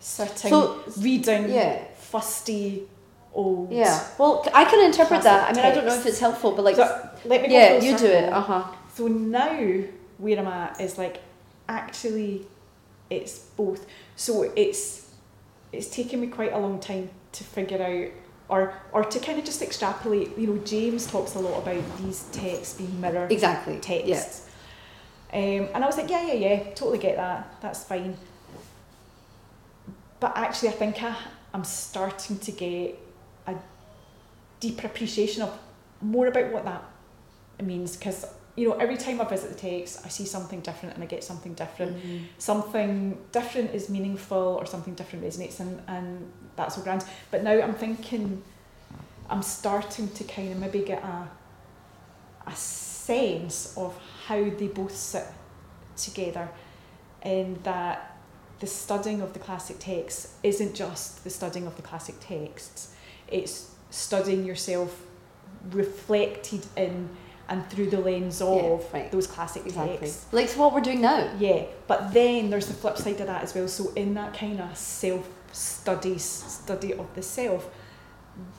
sitting So- reading Yeah. fusty old. Yeah. Well, I can interpret that. I mean, I don't know if it's helpful, but like, So let me go yeah, you do it. Uh huh. So now where I'm at is like actually it's both. So it's it's taken me quite a long time to figure out or or to kind of just extrapolate. You know, James talks a lot about these texts being mirror Exactly. texts. Yeah. Um, and I was like, yeah, yeah, yeah, totally get that. That's fine. But actually, I think I, I'm starting to get a deeper appreciation of more about what that means because you know every time I visit the text, I see something different and I get something different. Mhm. Something different is meaningful or something different resonates, and, and that's all grand. But now I'm thinking, I'm starting to kind of maybe get a a sense of how they both sit together, and that the studying of the classic texts isn't just the studying of the classic texts; it's studying yourself reflected in and through the lens of Yeah, right. those classic Exactly. texts. Like so what we're doing now. Yeah, but then there's the flip side of that as well. So in that kind of self study, study of the self,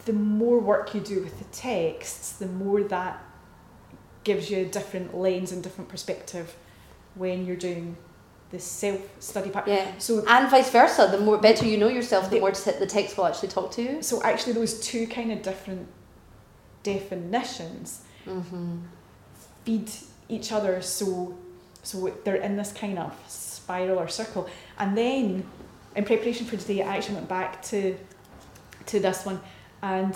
the more work you do with the texts, the more that gives you a different lens and different perspective when you're doing the self study part. Yeah. So And vice versa. The more better you know yourself, the The- more the text will actually talk to you. so actually those two kind of different definitions Mm-hmm. feed each other so so they're in this kind of spiral or circle and then in preparation for today I actually went back to to this one and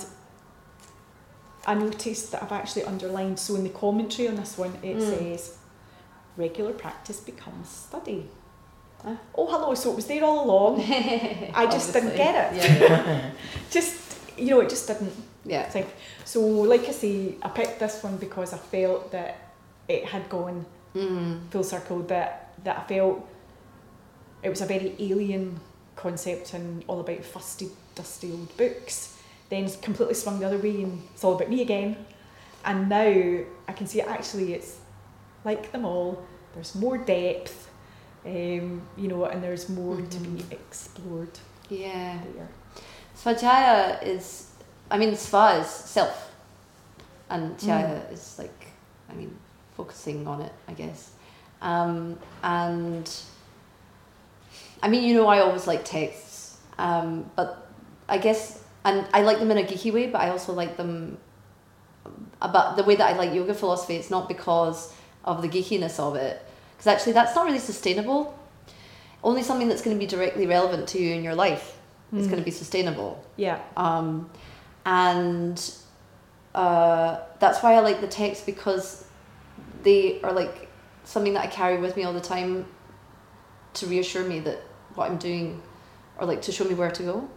I noticed that I've actually underlined so in the commentary on this one it Mm. says regular practice becomes study oh hello so it was there all along I just didn't get it. Yeah. just you know it just didn't yeah. think. So, like I say, I picked this one because I felt that it had gone Mm. full circle. That that I felt it was a very alien concept and all about fusty, dusty old books. Then completely swung the other way and it's all about me again. And now I can see actually it's like them all. There's more depth, um, you know, and there's more to be explored Yeah. there. Svajaya is, I mean, Sva is self, and Jaya is like, I mean, focusing on it, I guess. Um, and I mean, you know, I always like texts, um, but I guess, and I like them in a geeky way, but I also like them about the way that I like yoga philosophy. It's not because of the geekiness of it, because actually that's not really sustainable. Only something that's going to be directly relevant to you in your life is Mm. going to be sustainable. Yeah. Um, and uh, that's why I like the text because they are like something that I carry with me all the time to reassure me that what I'm doing or like to show me where to go.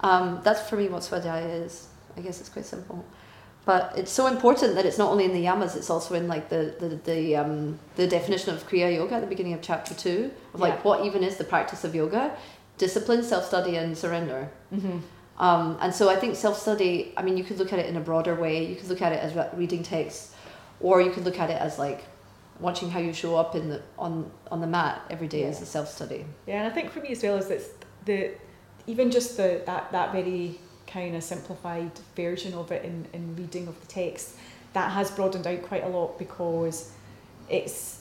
Um, that's for me what Swadhyaya is. I guess it's quite simple. But it's so important that it's not only in the yamas, it's also in like the the the, um, the definition of Kriya Yoga at the beginning of chapter two of like Yeah. what even is the practice of yoga, discipline, self study, and surrender. Mm-hmm. Um, and so I think self study, I mean, you could look at it in a broader way. You could look at it as re- reading texts or you could look at it as like watching how you show up in the on on the mat every day as Yeah. a self study. Yeah, and I think for me as well is it's the even just the that that very kind of simplified version of it in, in reading of the text that has broadened out quite a lot because it's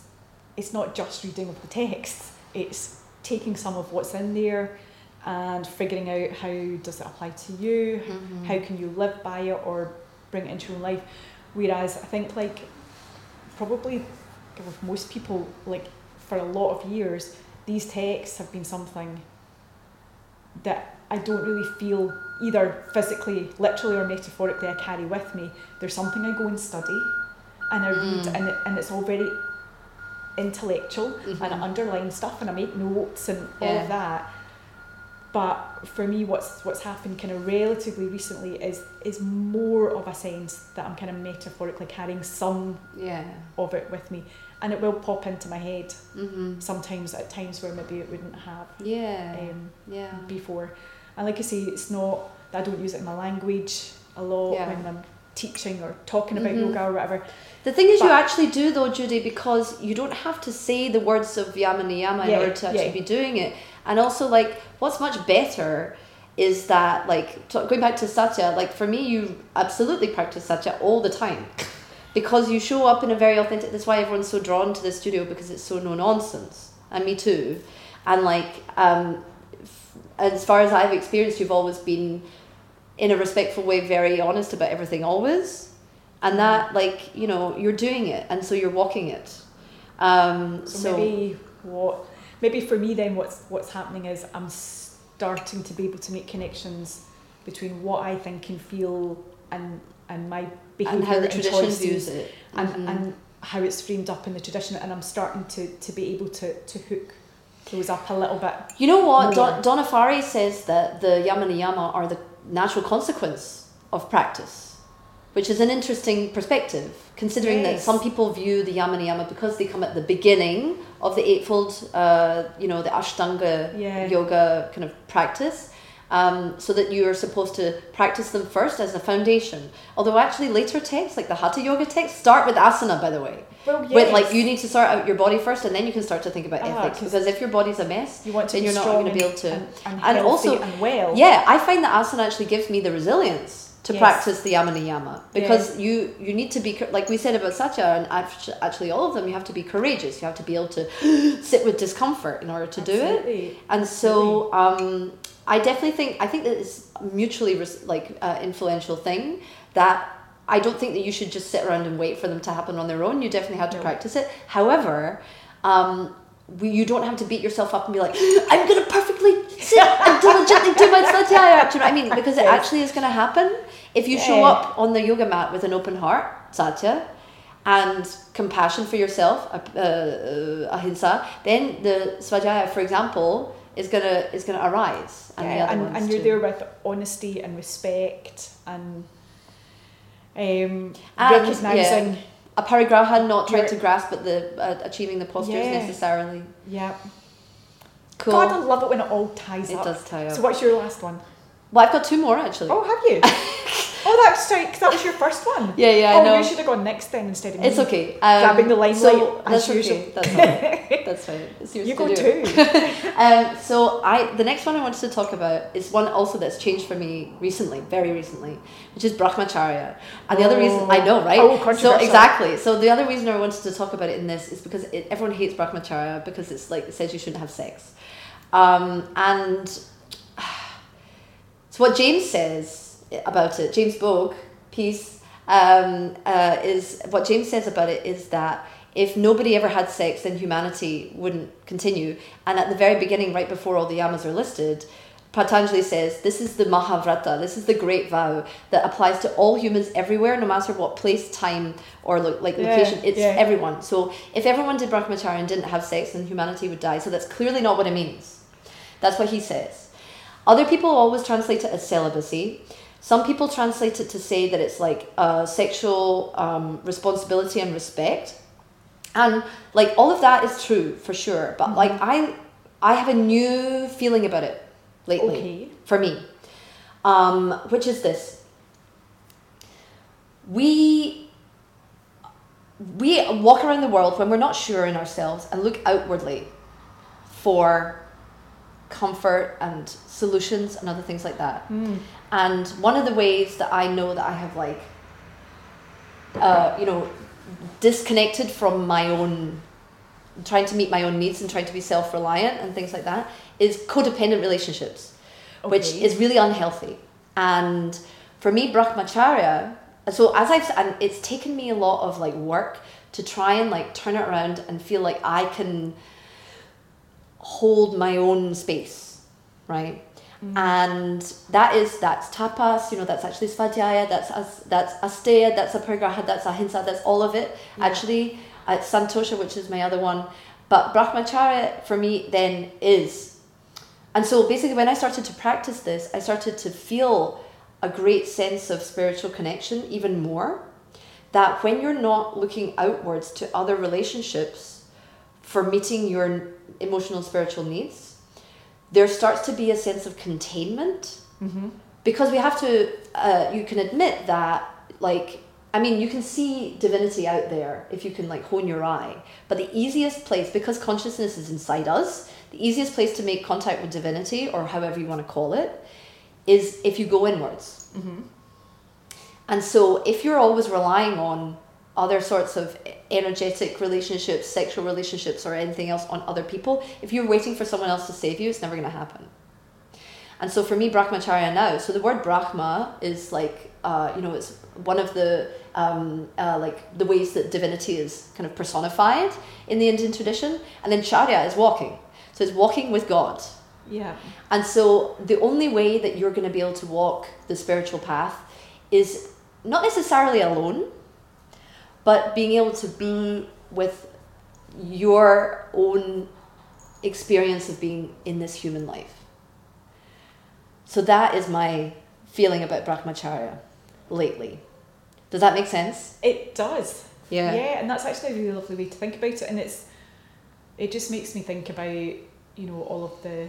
it's not just reading of the text it's taking some of what's in there and figuring out how does it apply to you Mm-hmm. how can you live by it or bring it into your own life whereas i think like probably with most people like for a lot of years these texts have been something that i don't really feel either physically literally or metaphorically i carry with me there's something i go and study and i read Mm. and, it, and it's all very intellectual Mhm. and I underline stuff and I make notes and all of that. But for me, what's what's happened kind of relatively recently is is more of a sense that I'm kind of metaphorically carrying some Yeah. of it with me, and it will pop into my head Mm-hmm. sometimes at times where maybe it wouldn't have Yeah. um, yeah. before. And like I say, it's not that I don't use it in my language a lot Yeah. when I'm teaching or talking about Mhm. yoga or whatever. The thing is, you actually do though, Judy, because you don't have to say the words of yama niyama in order to actually yeah. be doing it. And also, like, what's much better is that, like, t- going back to satya, like, for me, you absolutely practice satya all the time. Because you show up in a very authentic. That's why everyone's so drawn to the studio because it's so no nonsense, and me too. And like, um, as far as I've experienced, you've always been, in a respectful way, very honest about everything, always. And that like you know you're doing it and so you're walking it. Um So, so, maybe what maybe for me then what's what's happening is I'm starting to be able to make connections between what I think and feel and and my behaviour and how the and tradition choices views it. and, Mhm. and how it's framed up in the tradition. And I'm starting to, to be able to, to hook those up a little bit. you know what. Don, Donna Farhi says that the yama niyama are the natural consequence of practice which is an interesting perspective considering that some people view the yama niyama because they come at the beginning of the eightfold uh, you know the ashtanga Yeah. yoga kind of practice um, so that you are supposed to practice them first as a foundation. Although actually later texts, like the Hatha Yoga text, start with asana, by the way. Well, With like you need to sort out your body first, and then you can start to think about Ah, ethics. 'cause Because if your body's a mess, you want to then you're not gonna be able to- and, and, and also- and well. yeah, I find that asana actually gives me the resilience to Yes. practice the yama because you you need to be like we said about satya and actually all of them you have to be courageous you have to be able to sit with discomfort in order to do it and so um, I definitely think I think that it's a mutually res- like uh, influential thing that I don't think that you should just sit around and wait for them to happen on their own. You definitely have to No. practice it. However, um, we, you don't have to beat yourself up and be like, I'm gonna perfectly sit and diligently do my satyaya. Do you know what I mean? Because it actually is gonna happen if you show up on the yoga mat with an open heart, satya, and compassion for yourself, uh, uh, ahimsa. Then the svajaya, for example, is gonna is gonna arise, and Yeah, and, and you're too. there with honesty and respect and um, And, recognizing. aparigraha, not trying to grasp at the uh, achieving the postures Yeah. necessarily. Yeah. Cool. God, I love it when it all ties it up. does tie up. So, what's your last one? well, I've got two more actually. Oh, have you? oh, that's right, 'cause that was your first one. Yeah, yeah, oh, I know. you should have gone next then instead of me. It's okay. Um, Grabbing the limelight so as that's usual. okay. That's fine. That's fine. It's yours You to go do. too. Um, so I the next one I wanted to talk about is one also that's changed for me recently, very recently, which is Brahmacharya. And the other reason I know, right? Oh, controversial. so exactly. So the other reason I wanted to talk about it in this is because it, everyone hates Brahmacharya because it's like it says you shouldn't have sex. Um, and so what James says about it, James Bogue, piece, um, uh, is what James says about it is that if nobody ever had sex, then humanity wouldn't continue. And at the very beginning, right before all the yamas are listed, Patanjali says this is the Mahavrata, this is the great vow that applies to all humans everywhere, no matter what place, time, or lo- like Yeah, location. It's yeah. everyone. So if everyone did Brahmacharya and didn't have sex, then humanity would die. So that's clearly not what it means. That's what he says. Other people always translate it as celibacy. Some people translate it to say that it's like uh, sexual um, responsibility and respect. And like all of that is true for sure. But like I, I have a new feeling about it lately Okay. for me, um, which is this. We we walk around the world when we're not sure in ourselves and look outwardly for comfort and solutions and other things like that. Mm. And one of the ways that I know that I have like, uh, you know, disconnected from my own, trying to meet my own needs and trying to be self-reliant and things like that is codependent relationships, which is really unhealthy. And for me, Brahmacharya, so as I've, and it's taken me a lot of like work to try and like turn it around and feel like I can hold my own space, right? And that is that's tapas, you know, that's actually svadhyaya, that's as that's asteya, that's aparigraha, that's ahimsa, that's all of it. Yeah. Actually, Uh, Santosha, which is my other one. But Brahmacharya for me then is. And so basically, when I started to practice this, I started to feel a great sense of spiritual connection even more. That when you're not looking outwards to other relationships for meeting your emotional spiritual needs, there starts to be a sense of containment. Mm-hmm. Because we have to, uh, you can admit that, like, I mean, you can see divinity out there if you can like hone your eye. But the easiest place, because consciousness is inside us, the easiest place to make contact with divinity, or however you want to call it, is if you go inwards. Mm-hmm. And so, if you're always relying on other sorts of energetic relationships, sexual relationships, or anything else on other people, if you're waiting for someone else to save you, it's never going to happen. And so, for me, Brahmacharya now, so the word Brahma is like, uh, you know, it's one of the um, uh, like the ways that divinity is kind of personified in the Indian tradition, and then Charya is walking. So it's walking with God. Yeah. And so the only way that you're going to be able to walk the spiritual path is not necessarily alone, but being able to be with your own experience of being in this human life. So that is my feeling about Brahmacharya lately. Does that make sense? It does. Yeah. Yeah, and that's actually a really lovely way to think about it. And it's it just makes me think about, you know, all of the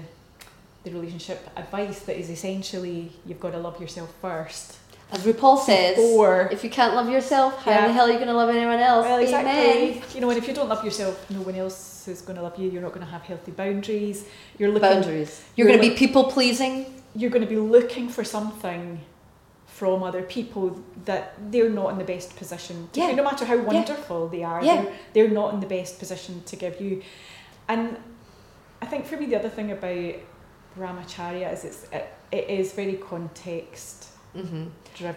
the relationship advice that is essentially you've got to love yourself first. As RuPaul says, Or if you can't love yourself, how Yeah. the hell are you going to love anyone else? well, exactly. Amen. You know, and if you don't love yourself, no one else is going to love you. You're not going to have healthy boundaries. You're looking. Boundaries. You're You're going to be people pleasing. You're going to be looking for something from other people that they're not in the best position. To Yeah. do, no matter how wonderful they are, Yeah. they're, they're not in the best position to give you. And I think for me, the other thing about Brahmacharya is it's, it, it is very context hmm.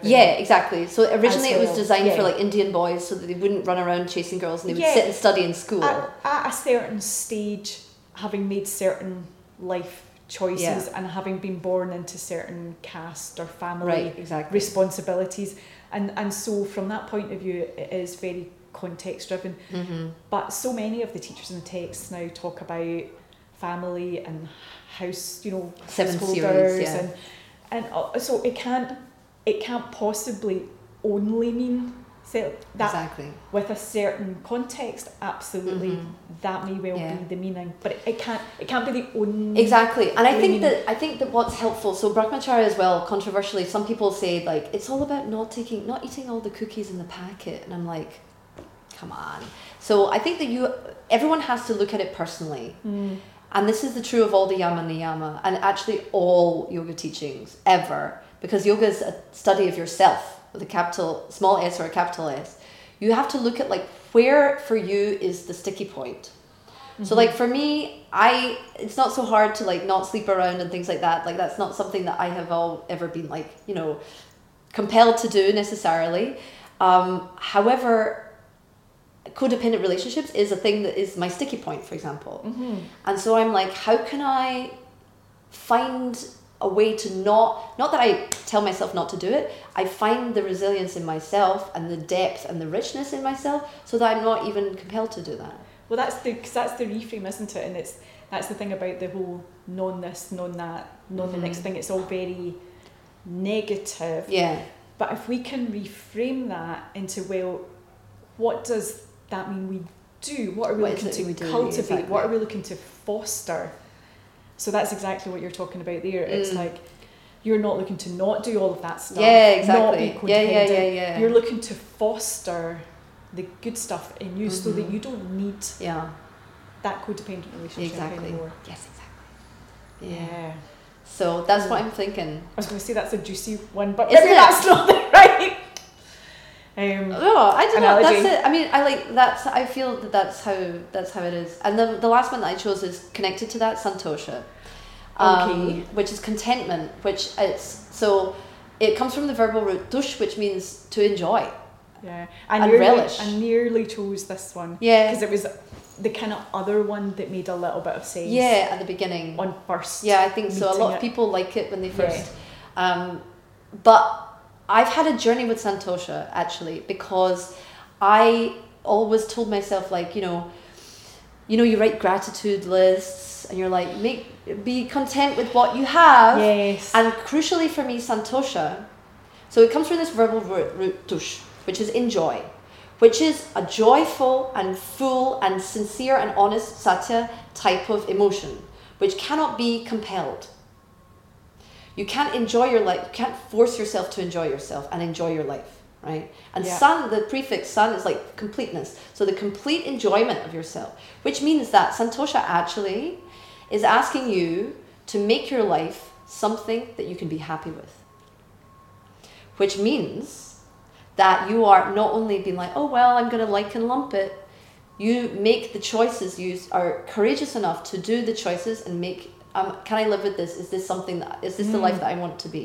Yeah, exactly. So originally it was designed for like Indian boys so that they wouldn't run around chasing girls and they would sit and study in school. At, at a certain stage, having made certain life choices Yeah. and having been born into certain caste or family right, exactly. responsibilities, and and so from that point of view, it is very context driven. hmm But so many of the teachers in the texts now talk about family and house, you know, Seven series, yeah. and and uh, so it can't it can't possibly only mean that Exactly. with a certain context, absolutely Mhm. that may well Yeah. be the meaning, but it, it can't it can't be the only Exactly, and I think that I think that what's helpful. So Brahmacharya as well. Controversially, some people say like it's all about not taking, not eating all the cookies in the packet, and I'm like, come on. So I think that you, everyone has to look at it personally, Mm. And this is the true of all the yama niyama, and actually all yoga teachings ever, because yoga is a study of yourself with a capital small s or a capital S. You have to look at like where for you is the sticky point. So like for me, I it's not so hard to like not sleep around and things like that. Like that's not something that I have all ever been like you know compelled to do necessarily. Um, however, codependent relationships is a thing that is my sticky point, for example. Mhm. And so I'm like, how can I find a way to not not that I tell myself not to do it. I find the resilience in myself and the depth and the richness in myself, so that I'm not even compelled to do that. Well, that's the cause that's the reframe, isn't it? And it's that's the thing about the whole non this, non that, non the next Mhm. thing. It's all very negative. Yeah. But if we can reframe that into well, what does that mean we do? What are we What is looking to cultivate? exactly. What are we looking to foster? So that's exactly what you're talking about there. It's Mm. like you're not looking to not do all of that stuff. Yeah, Not exactly. be Yeah, yeah, yeah, yeah. You're looking to foster the good stuff in you so that Mhm. you don't need yeah. that codependent relationship Exactly. anymore. Yes, exactly. Yeah. So that's what I'm thinking. I was going to say that's a juicy one, but Isn't maybe it? that's not the right. Um, Oh, I don't know. Analogy. That's it. I mean, I like that's. I feel that that's how that's how it is. And the the last one that I chose is connected to that santosha, um, Okay. which is contentment. Which it's so it comes from the verbal root tush, which means to enjoy. yeah. I And nearly, relish. I nearly chose this one Yeah, because it was the kind of other one that made a little bit of sense. yeah. At the beginning, On first. Yeah, I think so. A meeting lot of it. people like it when they Yeah. first. Um, but I've had a journey with Santosha actually because I always told myself like you know you know you write gratitude lists and you're like make be content with what you have Yes. and crucially for me santosha so it comes from this verbal root, root tush which is enjoy which is a joyful and full and sincere and honest satya type of emotion which cannot be compelled you can't enjoy your life you can't force yourself to enjoy yourself and enjoy your life right? And Yeah. sun the prefix sun is like completeness. So the complete enjoyment of yourself which means that santosha actually is asking you to make your life something that you can be happy with. Which means that you are not only being like oh well i'm going to like and lump it you make the choices you are courageous enough to do the choices and make um, can i live with this is this something that is this the Mm. life that i want to be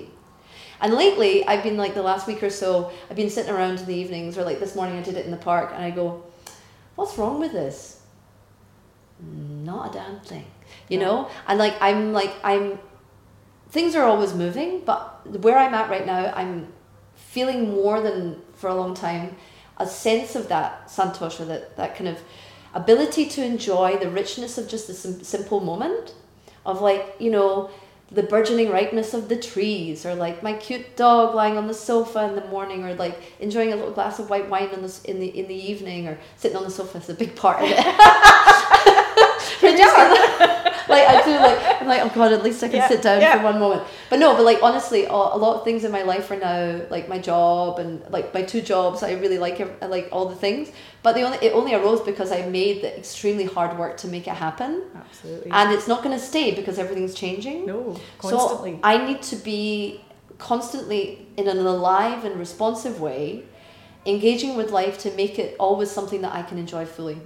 and lately i've been like the last week or so i've been sitting around in the evenings or like this morning i did it in the park and i go what's wrong with this not a damn thing you No. know and like i'm like i'm things are always moving but where i'm at right now i'm feeling more than for a long time a sense of that santosha that that kind of ability to enjoy the richness of just the sim- simple moment of like you know the burgeoning ripeness of the trees or like my cute dog lying on the sofa in the morning or like enjoying a little glass of white wine in the, in the in the evening or sitting on the sofa is a big part of it. Like I do like I'm like oh god at least I can Yeah, sit down yeah. for one moment but no but like honestly a, lot of things in my life are now like my job and like my two jobs I really like I like all the things but the only it only arose because I made the extremely hard work to make it happen Absolutely. and it's not going to stay because everything's changing no, constantly. so I need to be constantly in an alive and responsive way, engaging with life to make it always something that I can enjoy fully.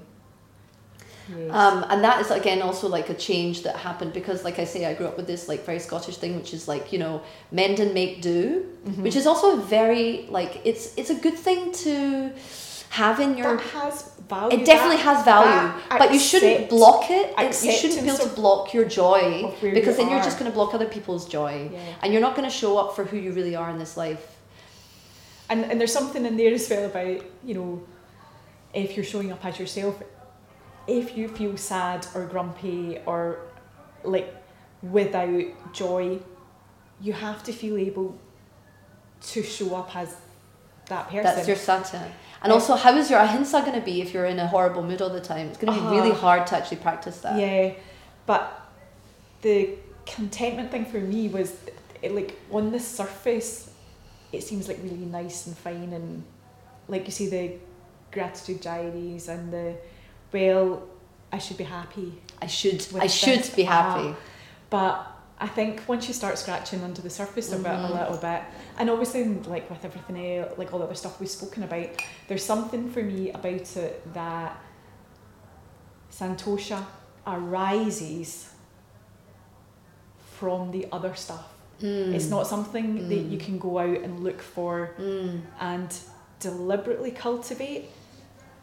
Yes. Um, and that is again also like a change that happened because, like I say, I grew up with this like very Scottish thing, which is like you know mend and make do, Mhm. which is also a very like it's it's a good thing to have in your. that has value. It definitely that- has value, but you shouldn't block it. You shouldn't be able to block your joy because you then you're just going to block other people's joy Yeah. and you're not going to show up for who you really are in this life. And and there's something in there as well about you know, if you're showing up as yourself, if you feel sad or grumpy or like without joy, you have to feel able to show up as that person. That's your satya. And also, how is your ahimsa going to be if you're in a horrible mood all the time? It's going to be really Uh-huh. hard to actually practice that. Yeah, but the contentment thing for me was it, like on the surface, it seems like really nice and fine, and like you see the gratitude diaries and the well, I should be happy, I should. I should this- be happy. but I think once you start scratching under the surface it a Mhm. little bit, and obviously like with everything else, like all the other stuff we've spoken about, there's something for me about it that Santosha arises from the other stuff. It's Mm. not something that you Mm. can go out and look for Mm. and deliberately cultivate.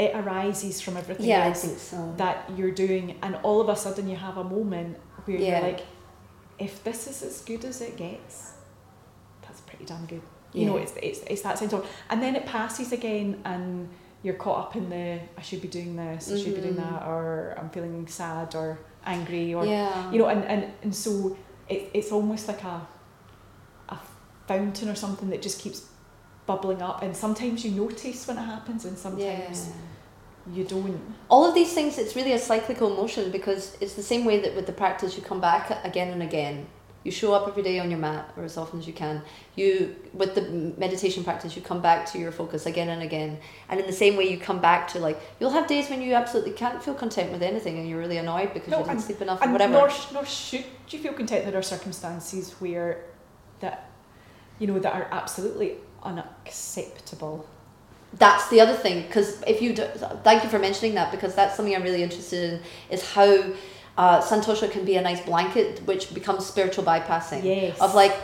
It arises from everything Yeah, I else think so. that you're doing, and all of a sudden you have a moment where Yeah. you're like, if this is as good as it gets, that's pretty damn good. You know, it's, it's, it's that sense of, and then it passes again, and you're caught up in the I should be doing this, I should be doing Mhm. that, or I'm feeling sad or angry, or yeah. you know, and, and, and so it, it's almost like a a fountain or something that just keeps bubbling up, and sometimes you notice when it happens, and sometimes yeah. You don't. all of these things it's really a cyclical motion because it's the same way that with the practice you come back again and again. You show up every day on your mat or as often as you can. You with the meditation practice you come back to your focus again and again. And in the same way you come back to like you'll have days when you absolutely can't feel content with anything and you're really annoyed because No, you didn't and- sleep enough or whatever. nor, nor should you feel content. There are circumstances where that you know that are absolutely unacceptable. That's the other thing because if you do, thank you for mentioning that because that's something i'm really interested in is how uh, santosha can be a nice blanket which becomes spiritual bypassing Yes. of like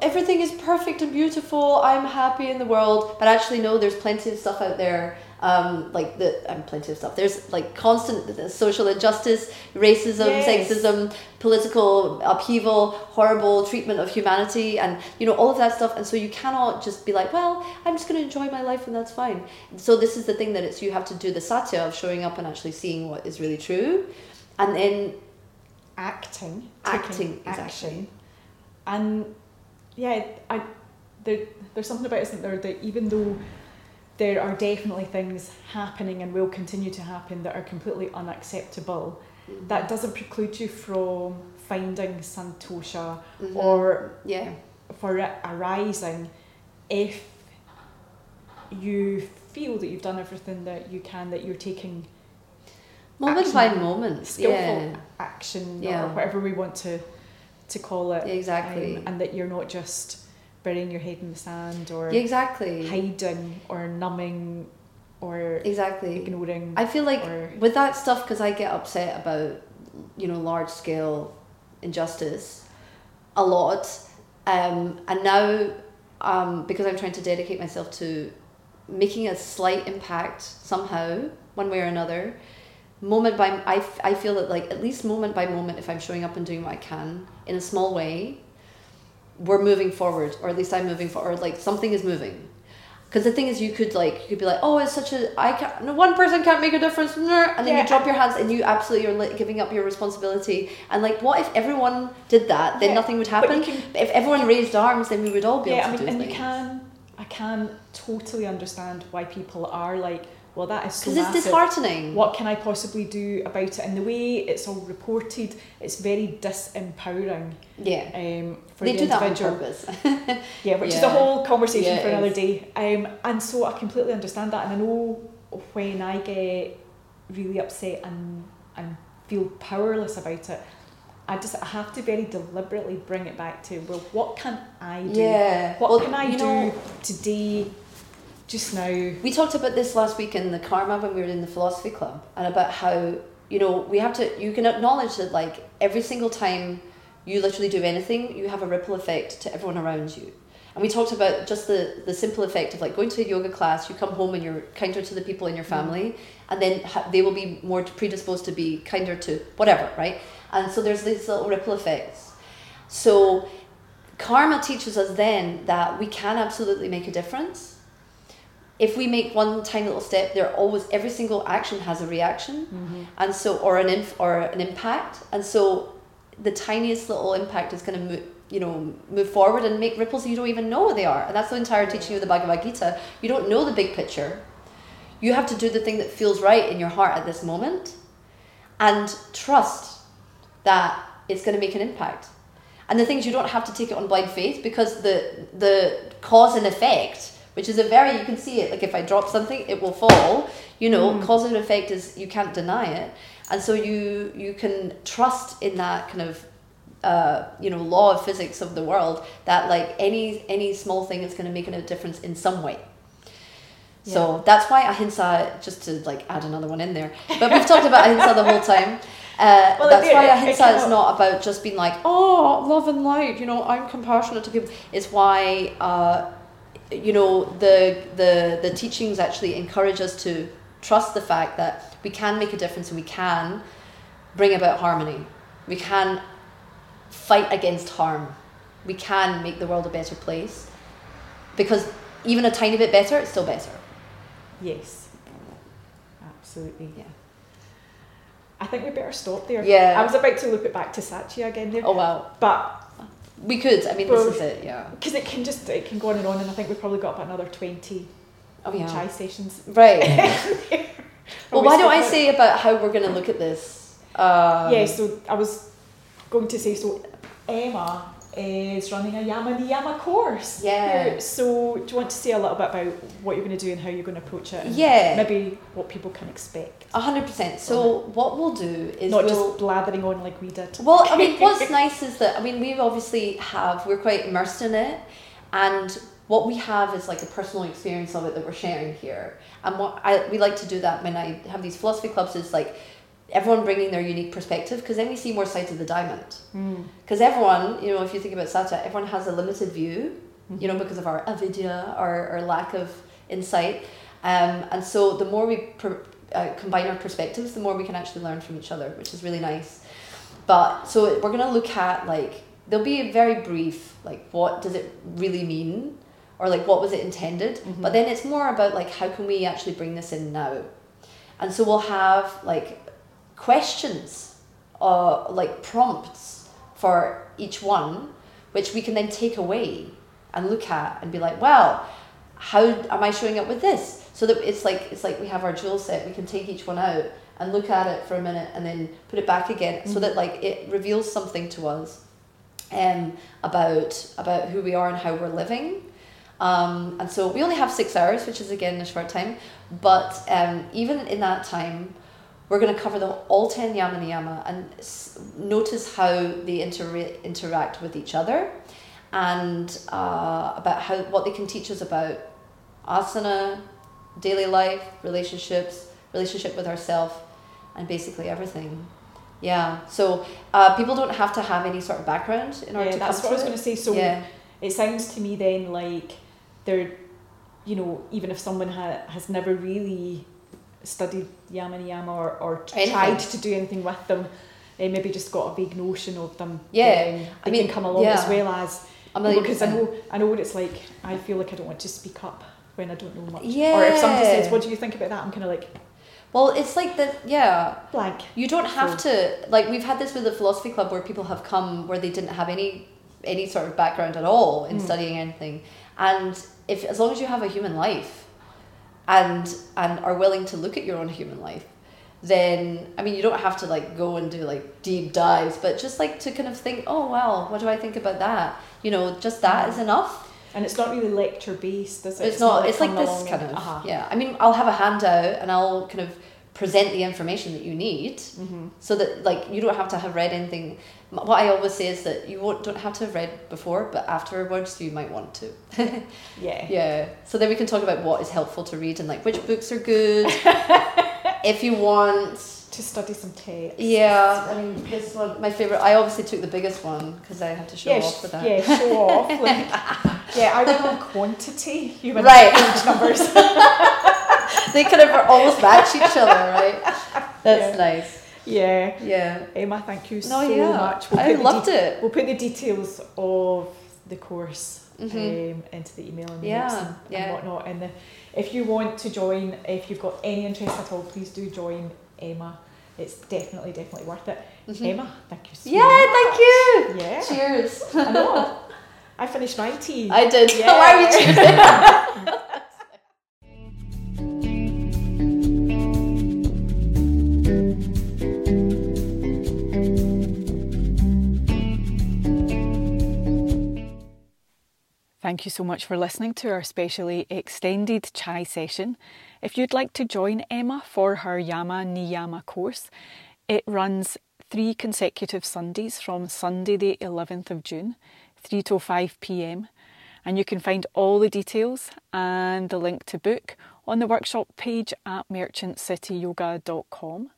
everything is perfect and beautiful. I'm happy in the world, but actually no, there's plenty of stuff out there. Um, like the um, plenty of stuff. There's like constant social injustice, racism, Yes. sexism, political upheaval, horrible treatment of humanity, and you know all of that stuff. And so you cannot just be like, well, I'm just going to enjoy my life and that's fine. So this is the thing that it's you have to do the satya of showing up and actually seeing what is really true, and then acting, Acting, exactly. action, and yeah, I there there's something about it, isn't there, that even though there are definitely things happening and will continue to happen that are completely unacceptable, that doesn't preclude you from finding santosha Mhm. or yeah. for it arising if you feel that you've done everything that you can, that you're taking Moment action- by moment. skillful Yeah. action Yeah. or whatever we want to to call it. Exactly. um, and that you're not just burying your head in the sand or exactly. hiding or numbing or Exactly. ignoring. I feel like or with that stuff because I get upset about you know large scale injustice a lot, um, and now um, because I'm trying to dedicate myself to making a slight impact somehow one way or another. Moment by I, f- I feel that like at least moment by moment if I'm showing up and doing what I can in a small way, we're moving forward or at least I'm moving forward. Like something is moving. Because the thing is, you could like you could be like, oh, it's such a I can't. No, one person can't make a difference, and then Yeah. you drop your hands and you absolutely are like, giving up your responsibility. And like, what if everyone did that? Then Yeah, nothing would happen. you can- But if everyone raised arms, then we would all be yeah, able I to mean, do and you things. can I can totally understand why people are like, well, that is so Because it's disheartening. What can I possibly do about it? And the way it's all reported, it's very disempowering Yeah, um, for they the do that on purpose. Yeah, which is a whole conversation Yeah, for another day. Um, and so I completely understand that, and I know when I get really upset and and feel powerless about it, I just I have to very deliberately bring it back to well, what can I do? yeah. What well, can I do know, today, just now? We talked about this last week in the karma when we were in the philosophy club, and about how you know we have to. You can acknowledge that like every single time you literally do anything, you have a ripple effect to everyone around you. And we talked about just the the simple effect of like going to a yoga class. You come home and you're kinder to the people in your mm. family, and then ha- they will be more predisposed to be kinder to whatever, right? And so there's these little ripple effects. So karma teaches us then that we can absolutely make a difference if we make one tiny little step, there always every single action has a reaction, Mm-hmm. and so or an inf, or an impact, and so the tiniest little impact is going to move, you know, move forward and make ripples you don't even know what they are, and that's the entire teaching of the Bhagavad Gita. You don't know the big picture. You have to do the thing that feels right in your heart at this moment, and trust that it's going to make an impact. And the thing is, you don't have to take it on blind faith because the the cause and effect, which is a very you can see it. Like if I drop something, it will fall. You know, Mm. cause and effect is you can't deny it, and so you you can trust in that kind of uh, you know law of physics of the world that like any any small thing is going to make a difference in some way. So that's why ahimsa, just to like add another one in there, but we've talked about ahimsa the whole time. Uh, Well, that's why ahimsa is not about just being like, oh, love and light, you know, I'm compassionate to people. It's why, uh, you know, the, the, the teachings actually encourage us to trust the fact that we can make a difference and we can bring about harmony. We can fight against harm. We can make the world a better place. Because even a tiny bit better, it's still better. Yes, absolutely. Yeah. I think we better stop there. Yeah. I was about to loop it back to Satya again there, Oh wow. but We could. I mean, Well, this is it. Yeah. because it can just it can go on and on, and I think we've probably got about another twenty Oh yeah. chai sessions. Right. Well, we why don't I say about how we're going to look at this? Um, yeah, so I was going to say so. Ema is running a Yama Niyama course. Yeah. here. So do you want to say a little bit about what you're going to do and how you're going to approach it? And Yeah. Maybe what people can expect. A hundred percent. So what we'll do is Not we'll. just blathering on like we did. Well, I mean, what's nice is that I mean, we obviously have we're quite immersed in it, and what we have is like a personal experience of it that we're sharing here. And what I we like to do that when I have these philosophy clubs is like everyone bringing their unique perspective because then we see more sides of the diamond. Because everyone, you know, if you think about Sata, everyone has a limited view, you know, because of our avidya, our, our lack of insight. Um, and so the more we per, uh, combine our perspectives, the more we can actually learn from each other, which is really nice. But so we're going to look at like, there'll be a very brief, like, what does it really mean? Or like, what was it intended? But then it's more about like, how can we actually bring this in now? And so we'll have like questions, uh, like prompts for each one, which we can then take away and look at and be like, well, how am I showing up with this? So that it's like it's like we have our jewel set. We can take each one out and look at it for a minute and then put it back again, so that like it reveals something to us, um, about about who we are and how we're living. Um, and so we only have six hours, which is again a short time. But um, even in that time, we're going to cover the all 10 yama niyama and s- notice how they inter- interact with each other and uh, about how what they can teach us about asana, daily life, relationships, relationship with ourselves, and basically everything. Yeah. So uh, people don't have to have any sort of background in order Yeah, to that's what I was going to say. So yeah. it sounds to me then like they're, you know, even if someone ha- has never really studied yama niyama or, or Anything. tried to do anything with them, they maybe just got a vague notion of them. Yeah, then I they mean, can come along yeah. as well as because I know I know what it's like. I feel like I don't want to speak up when I don't know much. Or if somebody says, "What do you think about that?" I'm kind of like Well, it's like that. Yeah. blank. You don't have to like we've had this with the philosophy club where people have come where they didn't have any any sort of background at all in Mm. studying anything. And if as long as you have a human life and and are willing to look at your own human life, then I mean you don't have to like go and do like deep dives, but just like to kind of think, oh well, what do I think about that? You know, just that is enough. And it's not really lecture based, is it? It's, not, it's like coming this kind of uh-huh. yeah. I mean, I'll have a handout and I'll kind of present the information that you need Mm-hmm. so that like you don't have to have read anything what i always say is that you won't, don't have to have read before but afterwards you might want to Yeah. yeah so then we can talk about what is helpful to read and like which books are good if you want To study some text. yeah i mean this one my favorite i obviously took the biggest one because i have to show yeah, off with that yeah, show off. Like, yeah, I went on quantity. You went Right. on numbers. they kind of almost match each other right that's Yeah. nice yeah. yeah Ema, thank you no so yeah much. i put the loved de- it We'll put the details of the course Mhm. um, into the email and Yeah, and, yeah. and whatnot. And the, if you want to join, if you've got any interest at all, please do join Ema. It's definitely, definitely worth it. Mhm. Ema, thank you so yeah much. thank you Yeah. cheers I know. I finished my tea. I did. Yeah. Why are we cheering? Thank you so much for listening to our specially extended chai session. If you'd like to join Ema for her Yama Niyama course, it runs three consecutive Sundays from Sunday, the 11th of June, 3 till 5 pm. And you can find all the details and the link to book on the workshop page at merchantcityyoga.com.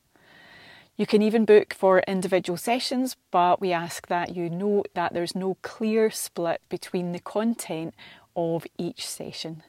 You can even book for individual sessions, but we ask that you note that there's no clear split between the content of each session.